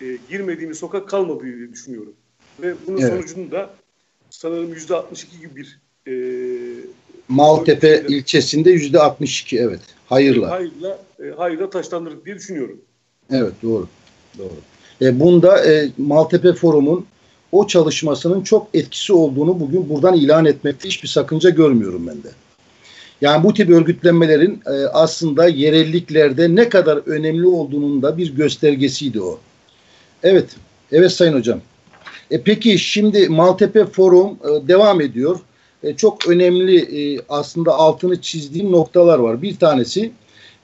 e, girmediğimiz sokak kalmadı diye düşünüyorum. Ve bunun evet. sonucunda sanırım yüzde 62 gibi bir e, Maltepe ilçesinde yüzde 62 evet. Hayırla. Hayırla, e, hayırla taşlandırdık diye düşünüyorum. Evet doğru. Doğru. E, bunda e, Maltepe Forum'un o çalışmasının çok etkisi olduğunu bugün buradan ilan etmekte hiçbir sakınca görmüyorum ben de. Yani bu tip örgütlenmelerin e, aslında yerelliklerde ne kadar önemli olduğunun da bir göstergesiydi o. Evet, evet Sayın Hocam. E, peki şimdi Maltepe Forum e, devam ediyor. E, çok önemli e, aslında altını çizdiğim noktalar var. Bir tanesi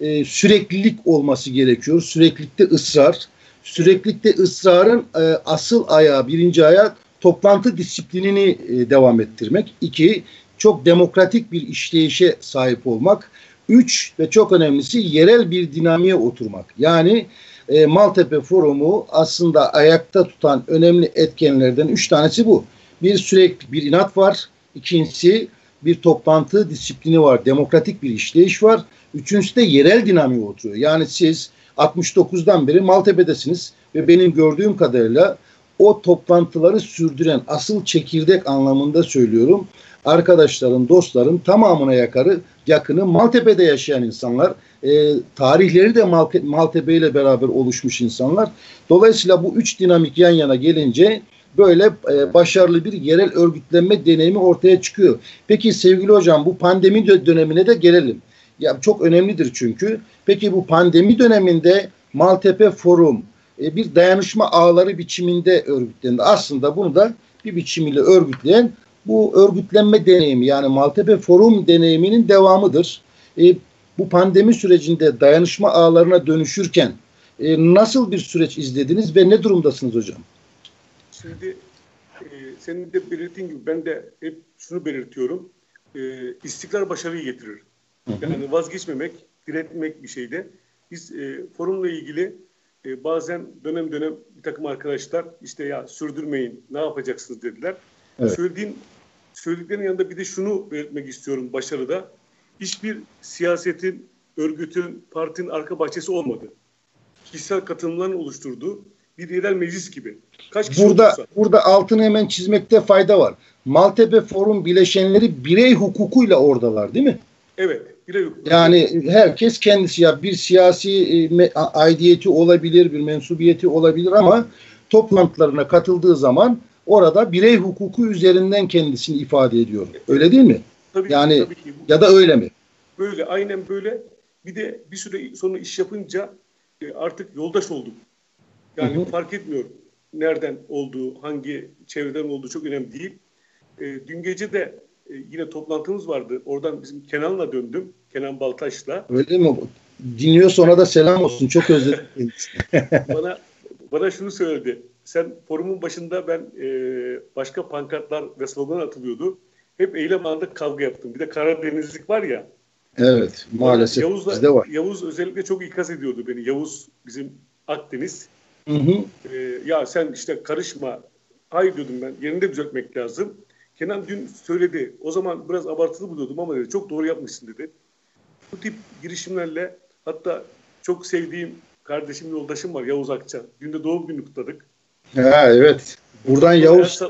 e, süreklilik olması gerekiyor. Süreklilikte ısrar. Süreklilikte ısrarın e, asıl ayağı, birinci ayağı toplantı disiplinini e, devam ettirmek. İki, çok demokratik bir işleyişe sahip olmak. Üç ve çok önemlisi yerel bir dinamiğe oturmak. Yani e, Maltepe Forumu aslında ayakta tutan önemli etkenlerden üç tanesi bu. Bir sürekli bir inat var. İkincisi bir toplantı disiplini var. Demokratik bir işleyiş var. Üçüncüsü de yerel dinamiğe oturuyor. Yani siz 69'dan beri Maltepe'desiniz ve benim gördüğüm kadarıyla o toplantıları sürdüren asıl çekirdek anlamında söylüyorum. Arkadaşların, dostların tamamına yakarı, yakını Maltepe'de yaşayan insanlar. E, tarihleri de Maltepe ile beraber oluşmuş insanlar. Dolayısıyla bu üç dinamik yan yana gelince böyle e, başarılı bir yerel örgütlenme deneyimi ortaya çıkıyor. Peki sevgili hocam bu pandemi dönemine de gelelim. Ya çok önemlidir çünkü. Peki bu pandemi döneminde Maltepe Forum e, bir dayanışma ağları biçiminde örgütlendi. Aslında bunu da bir biçimiyle örgütleyen bu örgütlenme deneyimi yani Maltepe Forum deneyiminin devamıdır. E, bu pandemi sürecinde dayanışma ağlarına dönüşürken e, nasıl bir süreç izlediniz ve ne durumdasınız hocam? Şimdi e, senin de belirttiğin gibi ben de hep şunu belirtiyorum. E, istikrar başarıyı getirir. Yani vazgeçmemek, diretmek bir şeyde. Biz e, forumla ilgili e, bazen dönem dönem bir takım arkadaşlar işte ya sürdürmeyin ne yapacaksınız dediler. Evet. Söylediğin söylediklerinin yanında bir de şunu belirtmek istiyorum başarıda. Hiçbir siyasetin, örgütün, partinin arka bahçesi olmadı. Kişisel katılımların oluşturduğu bir yerel meclis gibi. Kaç kişi burada olursa. burada altını hemen çizmekte fayda var. Maltepe Forum bileşenleri birey hukukuyla oradalar değil mi? Evet. Birey hukuku. Yani herkes kendisi ya bir siyasi e, aidiyeti olabilir, bir mensubiyeti olabilir ama toplantılarına katıldığı zaman orada birey hukuku üzerinden kendisini ifade ediyor. Öyle değil mi? Tabii yani tabii ki. ya da öyle mi? Böyle aynen böyle. Bir de bir süre sonra iş yapınca e, artık yoldaş olduk. Yani Hı hı. fark etmiyor nereden olduğu, hangi çevreden olduğu çok önemli değil. E, dün gece de e, yine toplantımız vardı. Oradan bizim Kenan'la döndüm. Kenan Baltaş'la. Öyle mi? Dinliyor sonra da selam olsun. Çok özledim. bana bana şunu söyledi. Sen forumun başında ben e, başka pankartlar ve slogan atılıyordu. Hep eylem anında kavga yaptım. Bir de Karadenizlik var ya. evet. Maalesef Yavuz'la- bizde var. Yavuz özellikle çok ikaz ediyordu beni. Yavuz bizim Akdeniz. Hı hı. E, ya sen işte karışma. Hayır diyordum ben. Yerinde düzeltmek lazım. Kenan dün söyledi. O zaman biraz abartılı buluyordum ama dedi. Çok doğru yapmışsın dedi. Bu tip girişimlerle hatta çok sevdiğim kardeşim, yoldaşım var Yavuz Akça. Dün de doğum günü kutladık. Ha, evet. Buradan Yavuz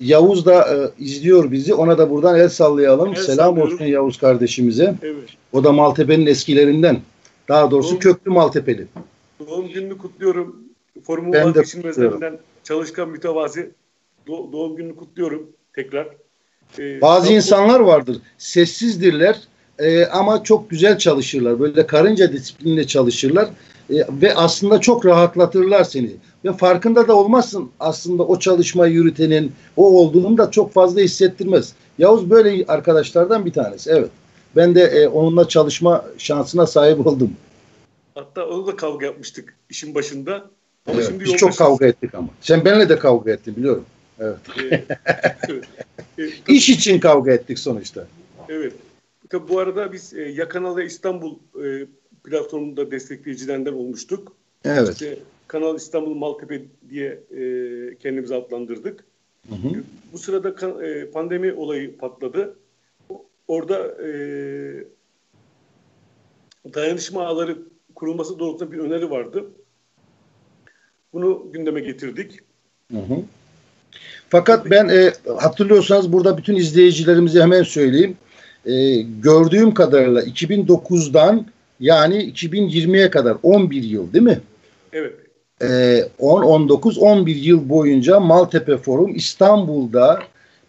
Yavuz da e, izliyor bizi. Ona da buradan el sallayalım. El Selam sallıyorum. olsun Yavuz kardeşimize. Evet. O da Maltepe'nin eskilerinden. Daha doğrusu Doğru. köklü Maltepeli. Doğum gününü kutluyorum. Forumun vazgeçilmezlerinden çalışkan mütevazi do- doğum gününü kutluyorum tekrar. Ee, Bazı insanlar vardır. Sessizdirler e, ama çok güzel çalışırlar. Böyle karınca disiplinle çalışırlar. E, ve aslında çok rahatlatırlar seni. Ve farkında da olmazsın aslında o çalışmayı yürütenin o olduğunu da çok fazla hissettirmez. Yavuz böyle arkadaşlardan bir tanesi. Evet. Ben de e, onunla çalışma şansına sahip oldum. Hatta onu da kavga yapmıştık işin başında. Ama Evet, şimdi biz çok kavga ettik ama. Sen benimle de kavga ettin biliyorum. Evet. Evet. İş için kavga ettik sonuçta. Evet. Tabii bu arada biz e, Yakanal İstanbul e, platformunda destekleyicilerinden olmuştuk. Evet. İşte Kanal İstanbul Maltepe diye e, kendimizi adlandırdık. Hı hı. Bu sırada kan- e, pandemi olayı patladı. Orada e, dayanışma ağları kurulması doğrultusunda bir öneri vardı. Bunu gündeme getirdik. Hı hı. Fakat ben e, hatırlıyorsanız burada bütün izleyicilerimize hemen söyleyeyim. E, gördüğüm kadarıyla 2009'dan yani 2020'ye kadar 11 yıl değil mi? Evet. E, 10, 19, 11 yıl boyunca Maltepe Forum İstanbul'da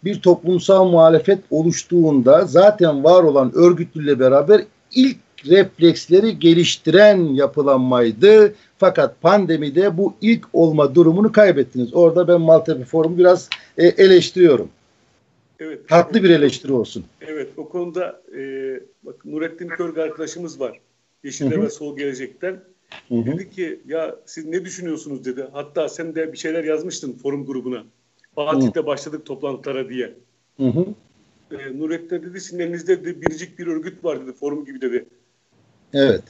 bir toplumsal muhalefet oluştuğunda zaten var olan örgütlüyle beraber ilk refleksleri geliştiren yapılanmaydı. Fakat pandemide bu ilk olma durumunu kaybettiniz. Orada ben Maltepe Forum biraz e, eleştiriyorum. Evet. Tatlı bir eleştiri olsun. Evet. O konuda e, bak Nurettin Körg arkadaşımız var. Hı. ve Sol Gelecek'ten. Hı hı. Dedi ki ya siz ne düşünüyorsunuz dedi. Hatta sen de bir şeyler yazmıştın forum grubuna. Fatih'te başladık toplantılara diye. Hı hı. E, Nurettin dedi sizin elinizde dedi, biricik bir örgüt var dedi forum gibi dedi. Evet.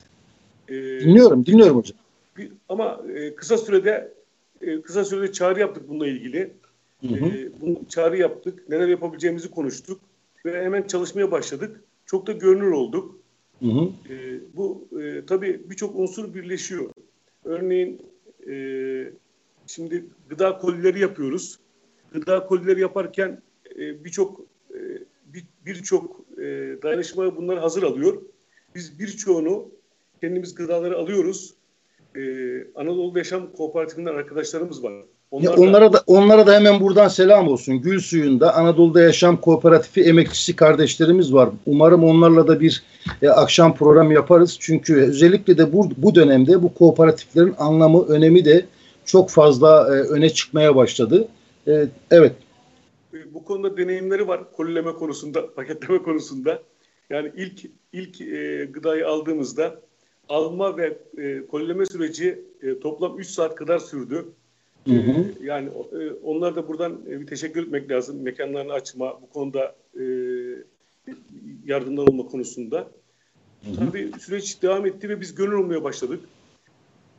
E, Dinliyorum, dinliyorum hocam. bir- ama e, kısa sürede e, kısa sürede çağrı yaptık bununla ilgili. Hı hı. E, bunu çağrı yaptık. Neler yapabileceğimizi konuştuk ve hemen çalışmaya başladık. Çok da görünür olduk. Hı hı. E, bu e, tabii birçok unsur birleşiyor. Örneğin e, şimdi gıda kolileri yapıyoruz. Gıda kolileri yaparken e, birçok e, bir- birçok e, dayanışma bunları hazır alıyor. Biz birçoğunu kendimiz gıdaları alıyoruz. E, Anadolu Yaşam Kooperatifinden arkadaşlarımız var. Onlar onlara da onlara da hemen buradan selam olsun. Gül Suyu'nda Anadolu'da Yaşam Kooperatifi emekçisi kardeşlerimiz var. Umarım onlarla da bir e, akşam programı yaparız. Çünkü özellikle de bu, bu dönemde bu kooperatiflerin anlamı, önemi de çok fazla e, öne çıkmaya başladı. E, evet. E, bu konuda deneyimleri var kolileme konusunda, paketleme konusunda. Yani ilk ilk e, gıdayı aldığımızda alma ve e, kolileme süreci e, toplam 3 saat kadar sürdü. Hı hı. E, yani e, onlar da buradan e, bir teşekkür etmek lazım. Mekanlarını açma, bu konuda e, yardımlar olma konusunda. Hı hı. Tabii süreç devam etti ve biz gönül olmaya başladık.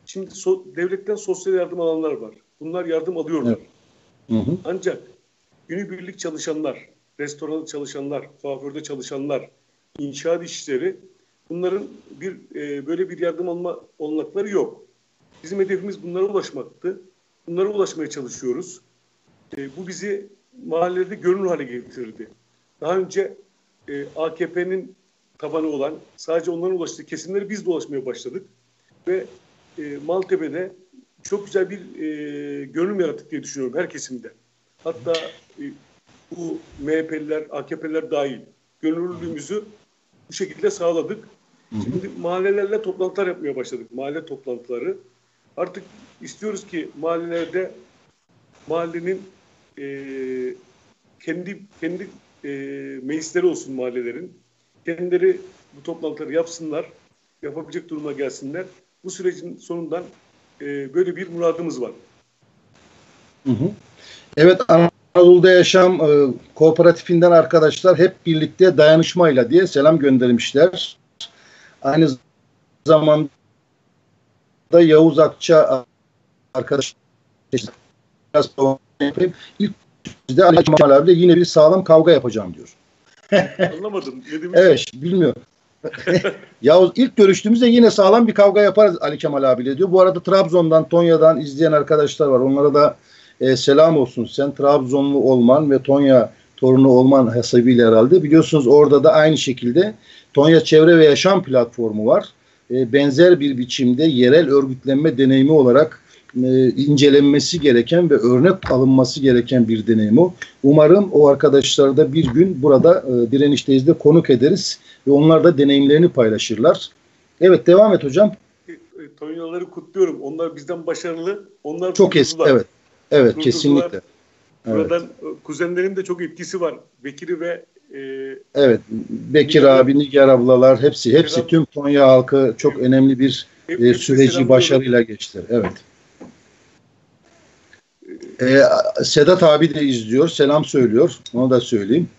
Şimdi so- devletten sosyal yardım alanlar var. Bunlar yardım alıyorlar. Hı hı. Ancak günübirlik çalışanlar, restoranda çalışanlar, kuaförde çalışanlar, inşaat işçileri bunların bir e, böyle bir yardım alma olanakları yok. Bizim hedefimiz bunlara ulaşmaktı. Bunlara ulaşmaya çalışıyoruz. E, bu bizi mahallede görünür hale getirdi. Daha önce e, AKP'nin tabanı olan sadece onların ulaştığı kesimleri biz de ulaşmaya başladık. Ve e, Maltepe'de çok güzel bir e, görünüm yarattık diye düşünüyorum her kesimde. Hatta e, bu MHP'liler, AKP'liler dahil gönüllülüğümüzü bu şekilde sağladık. Şimdi mahallelerle toplantılar yapmaya başladık. Mahalle toplantıları. Artık istiyoruz ki mahallelerde mahallenin e, kendi kendi e, meclisleri olsun mahallelerin. Kendileri bu toplantıları yapsınlar, yapabilecek duruma gelsinler. Bu sürecin sonundan e, böyle bir muradımız var. Hı hı. Evet Anadolu'da Yaşam e, Kooperatifinden arkadaşlar hep birlikte dayanışmayla diye selam göndermişler. Aynı zamanda Yavuz Akça arkadaş biraz yapayım. İlk de Ali Kemal abiyle yine bir sağlam kavga yapacağım diyor. Anlamadım. Ne demiş? Evet bilmiyorum. Yavuz ilk görüştüğümüzde yine sağlam bir kavga yaparız Ali Kemal abiyle diyor. Bu arada Trabzon'dan, Tonya'dan izleyen arkadaşlar var. Onlara da e, selam olsun. Sen Trabzonlu olman ve Tonya torunu olman hesabıyla herhalde. Biliyorsunuz orada da aynı şekilde Tonya Çevre ve Yaşam Platformu var. E, benzer bir biçimde yerel örgütlenme deneyimi olarak e, incelenmesi gereken ve örnek alınması gereken bir deneyim o. Umarım o arkadaşları da bir gün burada e, direnişteyiz de konuk ederiz ve onlar da deneyimlerini paylaşırlar. Evet devam et hocam. E, Tonyaları kutluyorum. Onlar bizden başarılı. Onlar çok eski. Evet. Evet kesinlikle. Buradan evet. kuzenlerin de çok etkisi var. Bekir'i ve e, Evet. Bekir Nigar, abi, Nigar ablalar hepsi hepsi Nigar, tüm Tonya halkı çok önemli bir hep, e, süreci başarıyla geçtiler. Evet. Ee, Sedat abi de izliyor. Selam söylüyor. Onu da söyleyeyim.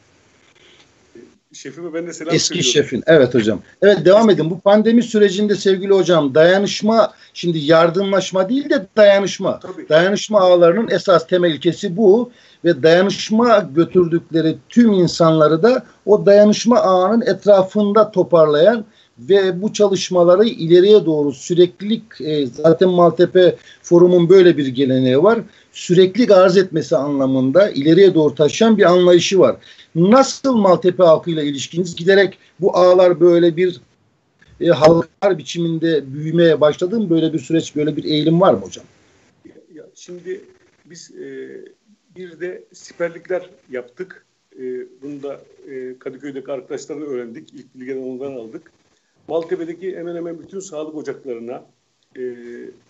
Şefime ben de selam Eski söylüyorum. şefin. Evet hocam. Evet devam edin. Bu pandemi sürecinde sevgili hocam dayanışma şimdi yardımlaşma değil de dayanışma. Tabii. Dayanışma ağlarının esas temel ilkesi bu ve dayanışma götürdükleri tüm insanları da o dayanışma ağının etrafında toparlayan ve bu çalışmaları ileriye doğru süreklilik e, zaten Maltepe Forum'un böyle bir geleneği var. Sürekli arz etmesi anlamında ileriye doğru taşıyan bir anlayışı var. Nasıl Maltepe halkıyla ilişkiniz giderek bu ağlar böyle bir e, halklar biçiminde büyümeye başladı mı? Böyle bir süreç, böyle bir eğilim var mı hocam? Ya, şimdi biz e, bir de siperlikler yaptık. E, bunu da e, Kadıköy'deki arkadaşlarla öğrendik. İlk bilgileri ondan aldık. Maltepe'deki hemen hemen bütün sağlık ocaklarına e,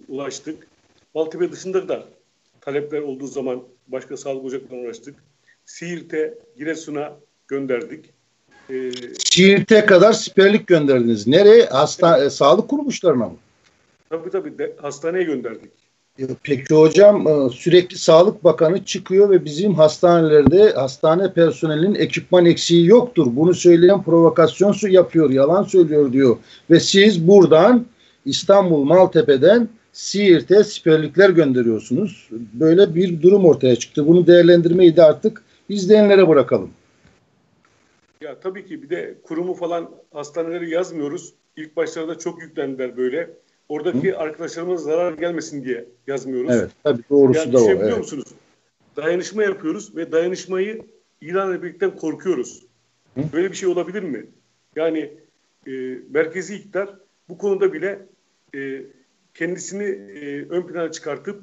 ulaştık. Maltepe dışında da talepler olduğu zaman başka sağlık ocaklarına ulaştık. Siirt'e, Giresun'a gönderdik. Ee, Siirt'e kadar siperlik gönderdiniz. Nereye? Hasta evet. sağlık kuruluşlarına mı? Tabii tabii. De, hastaneye gönderdik. Peki hocam e, sürekli Sağlık Bakanı çıkıyor ve bizim hastanelerde hastane personelinin ekipman eksiği yoktur. Bunu söyleyen provokasyon yapıyor, yalan söylüyor diyor. Ve siz buradan İstanbul Maltepe'den Siirt'e siperlikler gönderiyorsunuz. Böyle bir durum ortaya çıktı. Bunu değerlendirmeyi de artık izleyenlere bırakalım. Ya tabii ki bir de kurumu falan hastaneleri yazmıyoruz. İlk başlarda çok yüklendiler böyle. Oradaki Hı? arkadaşlarımız zarar gelmesin diye yazmıyoruz. Evet tabii doğrusu yani da o. Şey biliyor evet. musunuz? Dayanışma yapıyoruz ve dayanışmayı ilan etmekten korkuyoruz. Hı? Böyle bir şey olabilir mi? Yani e, merkezi iktidar bu konuda bile e, kendisini e, ön plana çıkartıp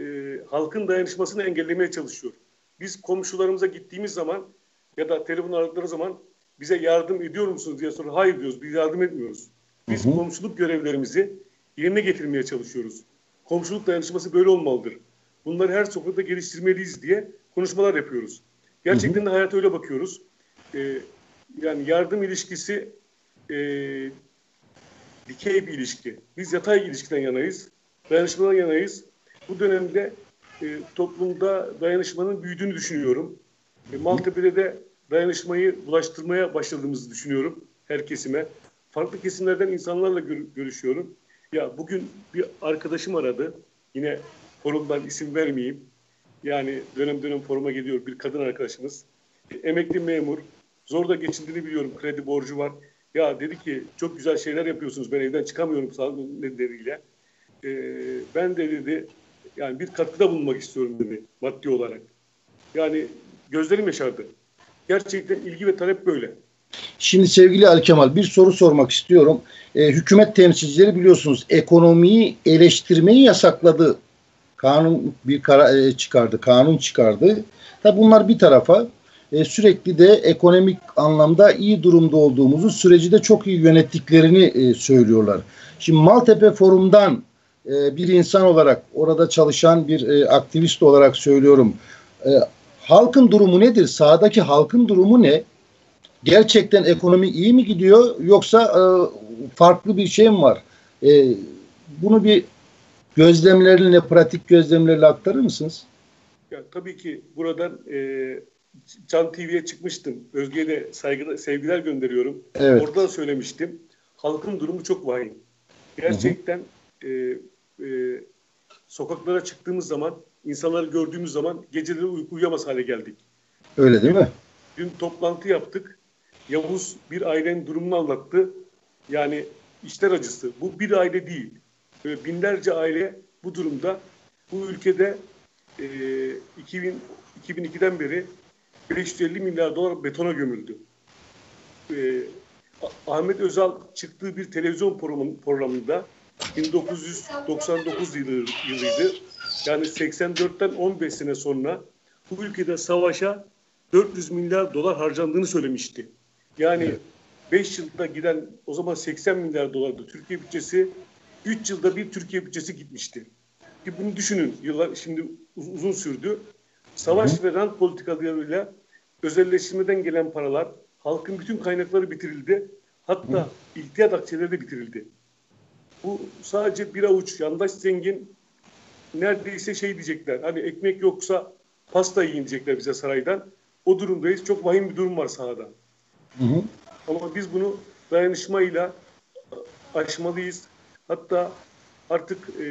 e, halkın dayanışmasını engellemeye çalışıyor. Biz komşularımıza gittiğimiz zaman ya da telefon aradıkları zaman bize yardım ediyor musunuz diye soruyor. Hayır diyoruz. Biz yardım etmiyoruz. Biz hı hı. komşuluk görevlerimizi yerine getirmeye çalışıyoruz. Komşuluk dayanışması böyle olmalıdır. Bunları her sofrada geliştirmeliyiz diye konuşmalar yapıyoruz. Gerçekten hı hı. de hayata öyle bakıyoruz. Ee, yani yardım ilişkisi e, dikey bir ilişki. Biz yatay ilişkiden yanayız. Dayanışmadan yanayız. Bu dönemde e, toplumda dayanışmanın büyüdüğünü düşünüyorum. E, Maltepe'de de dayanışmayı bulaştırmaya başladığımızı düşünüyorum her kesime. Farklı kesimlerden insanlarla gör, görüşüyorum. Ya bugün bir arkadaşım aradı. Yine forumdan isim vermeyeyim. Yani dönem dönem foruma geliyor bir kadın arkadaşımız. Emekli memur. Zor da geçindiğini biliyorum. Kredi borcu var. Ya dedi ki çok güzel şeyler yapıyorsunuz. Ben evden çıkamıyorum sağlık nedeniyle. Ee, ben de dedi yani bir katkıda bulunmak istiyorum dedi maddi olarak. Yani gözlerim yaşardı. Gerçekten ilgi ve talep böyle. Şimdi sevgili Ali Kemal bir soru sormak istiyorum. Ee, hükümet temsilcileri biliyorsunuz ekonomiyi eleştirmeyi yasakladı. Kanun bir karar e, çıkardı, kanun çıkardı. Tabi bunlar bir tarafa e, sürekli de ekonomik anlamda iyi durumda olduğumuzu süreci de çok iyi yönettiklerini e, söylüyorlar. Şimdi Maltepe Forum'dan e, bir insan olarak, orada çalışan bir e, aktivist olarak söylüyorum. E, halkın durumu nedir? Sahadaki halkın durumu ne? Gerçekten ekonomi iyi mi gidiyor yoksa e, farklı bir şey mi var? E, bunu bir gözlemlerle, pratik gözlemlerle aktarır mısınız? Ya, tabii ki buradan e, Can TV'ye çıkmıştım. Özge'ye de saygı, sevgiler gönderiyorum. Evet. Orada da söylemiştim. Halkın durumu çok vahim. Gerçekten e, e, sokaklara çıktığımız zaman, insanları gördüğümüz zaman geceleri uyku uyuyamaz hale geldik. Öyle değil mi? Dün toplantı yaptık. Yavuz bir ailenin durumunu anlattı. Yani işler acısı. Bu bir aile değil. Böyle binlerce aile bu durumda. Bu ülkede e, 2000, 2002'den beri 550 milyar dolar betona gömüldü. E, Ahmet Özal çıktığı bir televizyon programında 1999 yılı, yılıydı. Yani 84'ten 15 sene sonra bu ülkede savaşa 400 milyar dolar harcandığını söylemişti. Yani 5 yılda giden o zaman 80 milyar dolardı Türkiye bütçesi. 3 yılda bir Türkiye bütçesi gitmişti. Ki bunu düşünün. Yıllar şimdi uzun sürdü. Savaş ve rant politikalarıyla özelleştirmeden gelen paralar, halkın bütün kaynakları bitirildi. Hatta Hı. ihtiyat akçeleri de bitirildi. Bu sadece bir avuç yandaş zengin neredeyse şey diyecekler. Hani ekmek yoksa pasta yiyecekler bize saraydan. O durumdayız. Çok vahim bir durum var sahada. Hı hı. Ama biz bunu dayanışmayla aşmalıyız. Hatta artık e,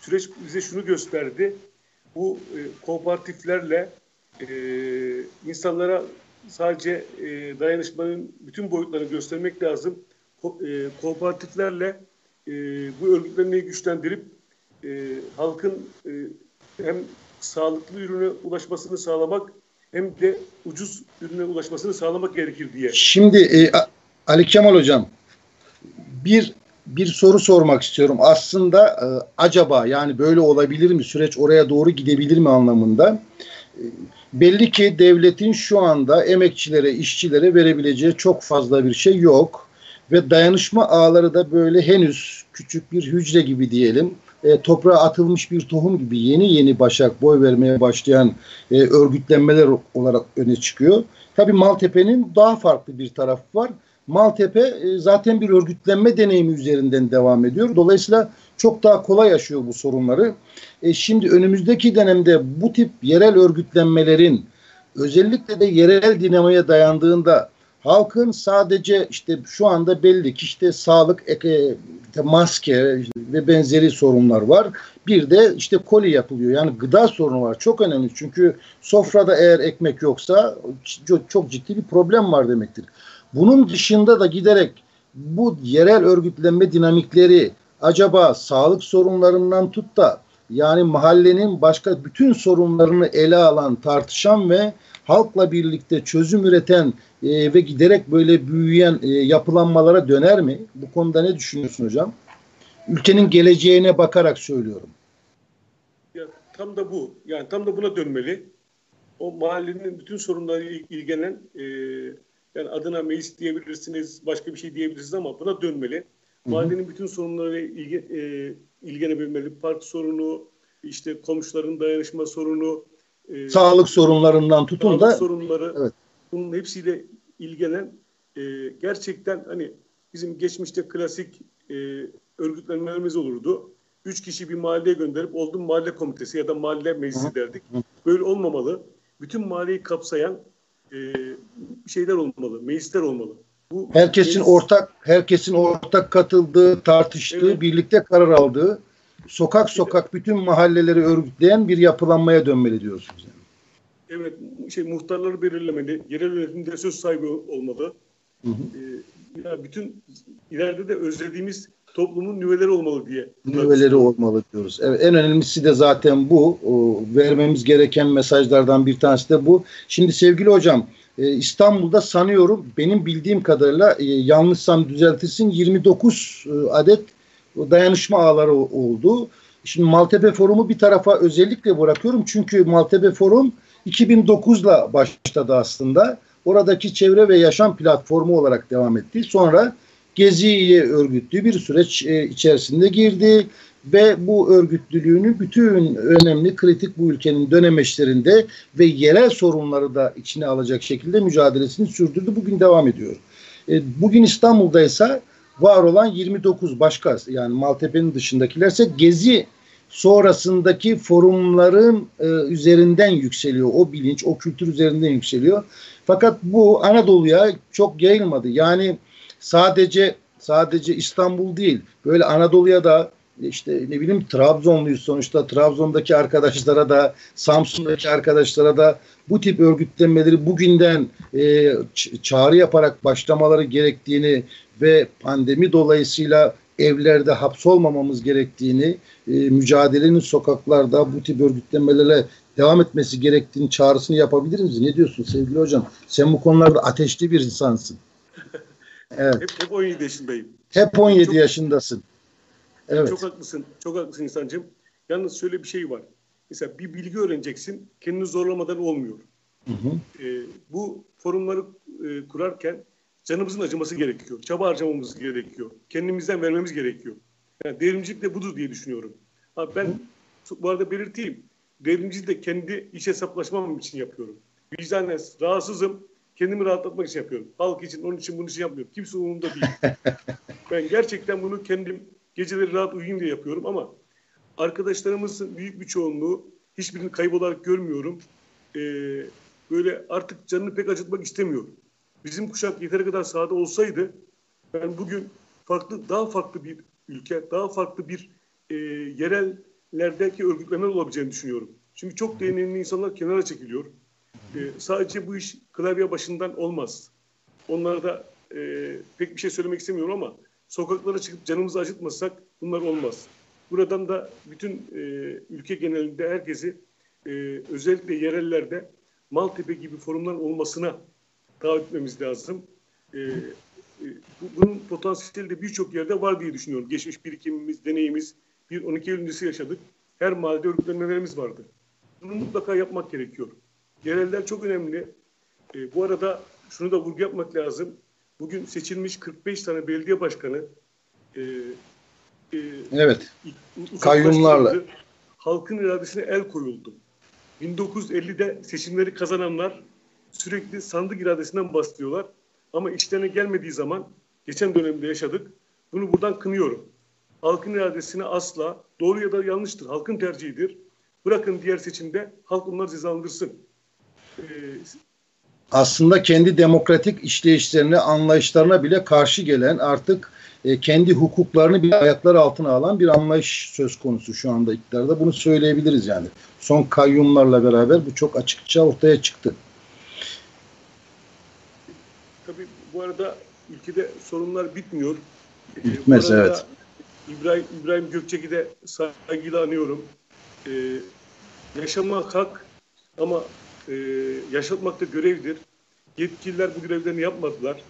süreç bize şunu gösterdi. Bu e, kooperatiflerle e, insanlara sadece e, dayanışmanın bütün boyutlarını göstermek lazım. Ko, e, kooperatiflerle e, bu örgütlenmeyi güçlendirip e, halkın e, hem sağlıklı ürüne ulaşmasını sağlamak hem de ucuz ürüne ulaşmasını sağlamak gerekir diye. Şimdi e, Ali Kemal Hocam bir bir soru sormak istiyorum. Aslında e, acaba yani böyle olabilir mi? Süreç oraya doğru gidebilir mi anlamında? E, belli ki devletin şu anda emekçilere, işçilere verebileceği çok fazla bir şey yok. Ve dayanışma ağları da böyle henüz küçük bir hücre gibi diyelim e, toprağa atılmış bir tohum gibi yeni yeni başak boy vermeye başlayan e, örgütlenmeler olarak öne çıkıyor. Tabii Maltepe'nin daha farklı bir tarafı var. Maltepe e, zaten bir örgütlenme deneyimi üzerinden devam ediyor. Dolayısıyla çok daha kolay yaşıyor bu sorunları. E, şimdi önümüzdeki dönemde bu tip yerel örgütlenmelerin özellikle de yerel dinamaya dayandığında halkın sadece işte şu anda belli ki işte sağlık, işte maske ve benzeri sorunlar var. Bir de işte koli yapılıyor. Yani gıda sorunu var. Çok önemli. Çünkü sofrada eğer ekmek yoksa çok ciddi bir problem var demektir. Bunun dışında da giderek bu yerel örgütlenme dinamikleri acaba sağlık sorunlarından tut da yani mahallenin başka bütün sorunlarını ele alan, tartışan ve halkla birlikte çözüm üreten e, ve giderek böyle büyüyen e, yapılanmalara döner mi? Bu konuda ne düşünüyorsun hocam? Ülkenin geleceğine bakarak söylüyorum. Ya, tam da bu. Yani tam da buna dönmeli. O mahallenin bütün sorunları ilgilenen e, yani adına meclis diyebilirsiniz, başka bir şey diyebilirsiniz ama buna dönmeli. Mahallenin bütün sorunları ilgi, e, ilgilenebilmeli. Park sorunu, işte komşuların dayanışma sorunu, e, sağlık sorunlarından tutun sağlık da sorunları evet. Bunun hepsiyle ilgilenen e, gerçekten hani bizim geçmişte klasik e, örgütlenmelerimiz olurdu. Üç kişi bir mahalleye gönderip oldum mahalle komitesi ya da mahalle meclisi derdik. Böyle olmamalı. Bütün mahalleyi kapsayan e, şeyler olmalı, meclisler olmalı. Bu herkesin meclis... ortak herkesin ortak katıldığı, tartıştığı, evet. birlikte karar aldığı sokak sokak bütün mahalleleri örgütleyen bir yapılanmaya dönmeli diyorsunuz. Yani. Evet, şey muhtarları belirlemeli, yerel yönetimde söz sahibi olmalı. Hı hı. Ee, ya bütün ileride de özlediğimiz toplumun nüveleri olmalı diye. Nüveleri olmalı diyoruz. Evet, en önemlisi de zaten bu. O, vermemiz gereken mesajlardan bir tanesi de bu. Şimdi sevgili hocam, e, İstanbul'da sanıyorum benim bildiğim kadarıyla e, yanlışsam düzeltirsin 29 e, adet dayanışma ağları oldu. Şimdi Maltepe Forum'u bir tarafa özellikle bırakıyorum. Çünkü Maltepe Forum 2009'la başladı aslında. Oradaki çevre ve yaşam platformu olarak devam etti. Sonra Gezi'yi örgütlü bir süreç e, içerisinde girdi. ve bu örgütlülüğünü bütün önemli kritik bu ülkenin dönemeçlerinde ve yerel sorunları da içine alacak şekilde mücadelesini sürdürdü. Bugün devam ediyor. E, bugün İstanbul'da ise var olan 29 başka yani Maltepe'nin dışındakilerse Gezi sonrasındaki forumların e, üzerinden yükseliyor. O bilinç, o kültür üzerinden yükseliyor. Fakat bu Anadolu'ya çok yayılmadı. Yani sadece sadece İstanbul değil. Böyle Anadolu'ya da işte ne bileyim Trabzonluyuz sonuçta. Trabzon'daki arkadaşlara da Samsun'daki arkadaşlara da bu tip örgütlenmeleri bugünden e, çağrı yaparak başlamaları gerektiğini ve pandemi dolayısıyla evlerde hapsolmamamız gerektiğini, e, mücadelenin sokaklarda bu tip örgütlenmelere devam etmesi gerektiğini çağrısını yapabilir miyiz? Ne diyorsun sevgili hocam? Sen bu konularda ateşli bir insansın. Evet. Hep, hep 17 yaşındayım. Hep 17 çok, yaşındasın. Evet. Çok haklısın. Çok haklısın insancığım. Yalnız şöyle bir şey var. Mesela bir bilgi öğreneceksin. Kendini zorlamadan olmuyor. Hı hı. E, bu forumları e, kurarken canımızın acıması gerekiyor. Çaba harcamamız gerekiyor. Kendimizden vermemiz gerekiyor. Yani devrimcilik de budur diye düşünüyorum. Ha, ben bu arada belirteyim. Devrimciliği de kendi iş hesaplaşmam için yapıyorum. Vicdanen rahatsızım. Kendimi rahatlatmak için yapıyorum. Halk için, onun için, bunun için yapmıyorum. Kimse umurumda değil. ben gerçekten bunu kendim geceleri rahat uyuyayım diye yapıyorum ama arkadaşlarımızın büyük bir çoğunluğu hiçbirini kaybolarak görmüyorum. Ee, böyle artık canını pek acıtmak istemiyor. Bizim kuşak yeteri kadar sahada olsaydı ben bugün farklı, daha farklı bir ülke, daha farklı bir e, yerellerdeki örgütlemeler olabileceğini düşünüyorum. Çünkü çok deneyimli insanlar kenara çekiliyor. E, sadece bu iş klavye başından olmaz. Onlara da e, pek bir şey söylemek istemiyorum ama sokaklara çıkıp canımızı acıtmasak bunlar olmaz. Buradan da bütün e, ülke genelinde herkesi e, özellikle yerellerde Maltepe gibi forumlar olmasına davet etmemiz lazım. E, e, bunun potansiyeli de birçok yerde var diye düşünüyorum. Geçmiş birikimimiz, deneyimiz. Bir 12 Eylül öncesi yaşadık. Her mahallede örgütlenmelerimiz vardı. Bunu mutlaka yapmak gerekiyor. Yereller çok önemli. E, bu arada şunu da vurgu yapmak lazım. Bugün seçilmiş 45 tane belediye başkanı e, e, evet. kayyumlarla halkın iradesine el koyuldu. 1950'de seçimleri kazananlar sürekli sandık iradesinden bahsediyorlar. Ama işlerine gelmediği zaman geçen dönemde yaşadık. Bunu buradan kınıyorum. Halkın iradesine asla doğru ya da yanlıştır. Halkın tercihidir. Bırakın diğer seçimde halk onları cezalandırsın. Ee, aslında kendi demokratik işleyişlerine, anlayışlarına bile karşı gelen artık e, kendi hukuklarını bir ayaklar altına alan bir anlayış söz konusu şu anda iktidarda. Bunu söyleyebiliriz yani. Son kayyumlarla beraber bu çok açıkça ortaya çıktı. Tabii bu arada ülkede sorunlar bitmiyor. Ee, Bitmez ee, evet. İbrahim, İbrahim Gökçek'i de saygıyla anıyorum. Ee, yaşamak hak ama e, yaşatmak da görevdir. Yetkililer bu görevlerini yapmadılar.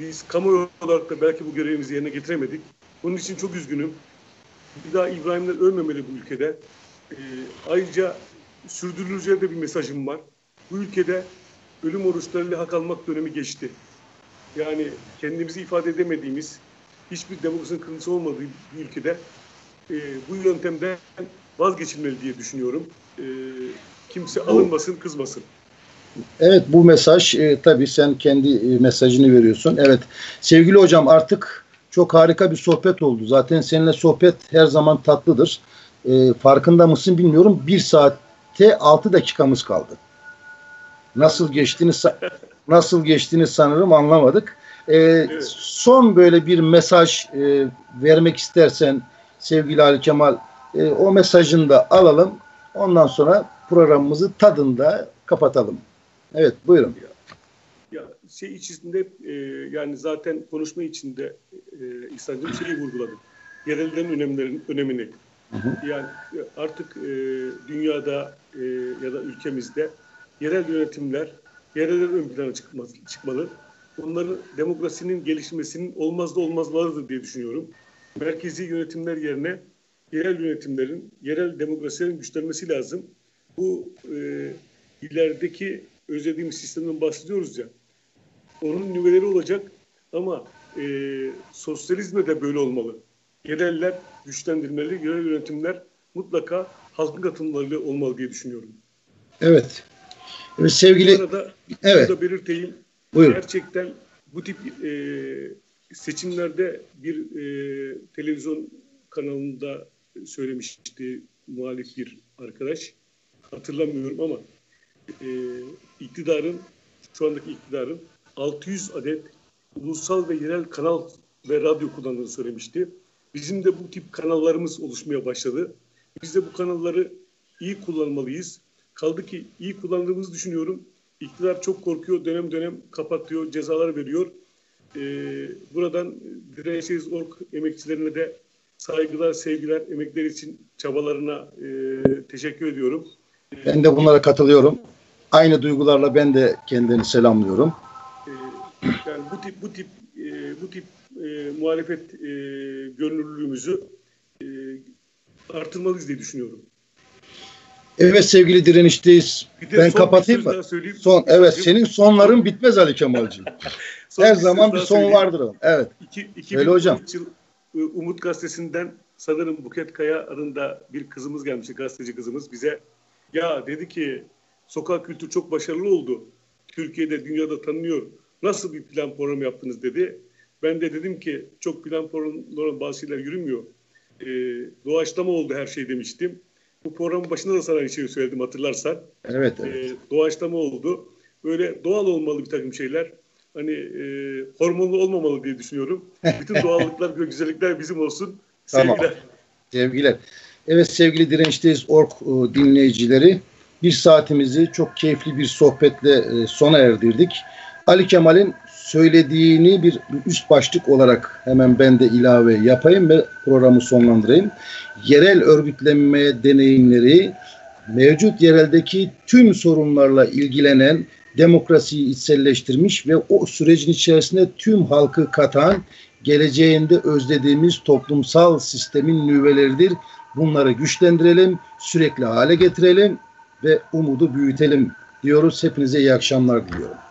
Biz kamu olarak da belki bu görevimizi yerine getiremedik. Bunun için çok üzgünüm. Bir daha İbrahimler ölmemeli bu ülkede. E, ayrıca sürdürüleceğe de bir mesajım var. Bu ülkede ölüm oruçlarıyla hak almak dönemi geçti. Yani kendimizi ifade edemediğimiz, hiçbir demokrasinin kırıntısı olmadığı bir ülkede e, bu yöntemden vazgeçilmeli diye düşünüyorum. E, kimse alınmasın, kızmasın. Evet bu mesaj e, tabii sen kendi e, mesajını veriyorsun. Evet sevgili hocam artık çok harika bir sohbet oldu. Zaten seninle sohbet her zaman tatlıdır. E, farkında mısın bilmiyorum. Bir saatte altı dakikamız kaldı. Nasıl geçtiğini nasıl geçtiğini sanırım anlamadık. E, evet. Son böyle bir mesaj e, vermek istersen sevgili Ali Kemal e, o mesajını da alalım. Ondan sonra programımızı tadında kapatalım. Evet buyurun. Ya, ya şey içinde e, yani zaten konuşma içinde e, İhsan'cığım şeyi vurguladı. Yerellerin önemlerin, önemini. Hı hı. Yani artık e, dünyada e, ya da ülkemizde yerel yönetimler yerellerin ön plana çıkmalı, çıkmalı. Bunların demokrasinin gelişmesinin olmazda olmazlarıdır diye düşünüyorum. Merkezi yönetimler yerine yerel yönetimlerin, yerel demokrasilerin güçlenmesi lazım. Bu e, ilerideki özlediğimiz sistemden bahsediyoruz ya. Onun nüveleri olacak ama e, sosyalizmde de böyle olmalı. Yereller güçlendirmeli. Yerel yönetimler mutlaka halkın katılımlarıyla olmalı diye düşünüyorum. Evet. Evet sevgili Bu arada evet şunu da belirteyim. buyurun. Gerçekten bu tip e, seçimlerde bir e, televizyon kanalında söylemişti muhalif bir arkadaş. Hatırlamıyorum ama e, iktidarın şu andaki iktidarın 600 adet ulusal ve yerel kanal ve radyo kullandığını söylemişti. Bizim de bu tip kanallarımız oluşmaya başladı. Biz de bu kanalları iyi kullanmalıyız. Kaldı ki iyi kullandığımızı düşünüyorum. İktidar çok korkuyor, dönem dönem kapatıyor, cezalar veriyor. Ee, buradan Dirençsiz Ork emekçilerine de saygılar, sevgiler, emekleri için çabalarına e, teşekkür ediyorum. Ben de bunlara katılıyorum. Aynı duygularla ben de kendilerini selamlıyorum. e, yani bu tip bu tip e, bu tip e, muhalefet e, gönüllülüğümüzü e, artırmalıyız diye düşünüyorum. Evet sevgili direnişteyiz. Ben kapatayım mı? Son evet senin sonların bitmez Ali Kemal'cim. Son Her zaman bir son söyleyeyim. vardır. Evet. İki, hocam. 2013 yıl e, Umut Gazetesi'nden sanırım Buket Kaya adında bir kızımız gelmişti, gazeteci kızımız bize. Ya dedi ki sokak kültürü çok başarılı oldu. Türkiye'de, dünyada tanınıyor. Nasıl bir plan program yaptınız dedi. Ben de dedim ki çok plan programları bazı şeyler yürümüyor. E, doğaçlama oldu her şey demiştim. Bu programın başında da sana aynı şeyi söyledim hatırlarsan. Evet, evet. E, doğaçlama oldu. Böyle doğal olmalı bir takım şeyler. Hani e, hormonlu olmamalı diye düşünüyorum. Bütün doğallıklar ve güzellikler bizim olsun. Tamam. Sevgiler. Sevgiler. Evet sevgili dirençteyiz Ork e, dinleyicileri. Bir saatimizi çok keyifli bir sohbetle e, sona erdirdik. Ali Kemal'in söylediğini bir üst başlık olarak hemen ben de ilave yapayım ve programı sonlandırayım. Yerel örgütlenme deneyimleri mevcut yereldeki tüm sorunlarla ilgilenen demokrasiyi içselleştirmiş ve o sürecin içerisinde tüm halkı katan geleceğinde özlediğimiz toplumsal sistemin nüveleridir. Bunları güçlendirelim, sürekli hale getirelim ve umudu büyütelim diyoruz. Hepinize iyi akşamlar diliyorum.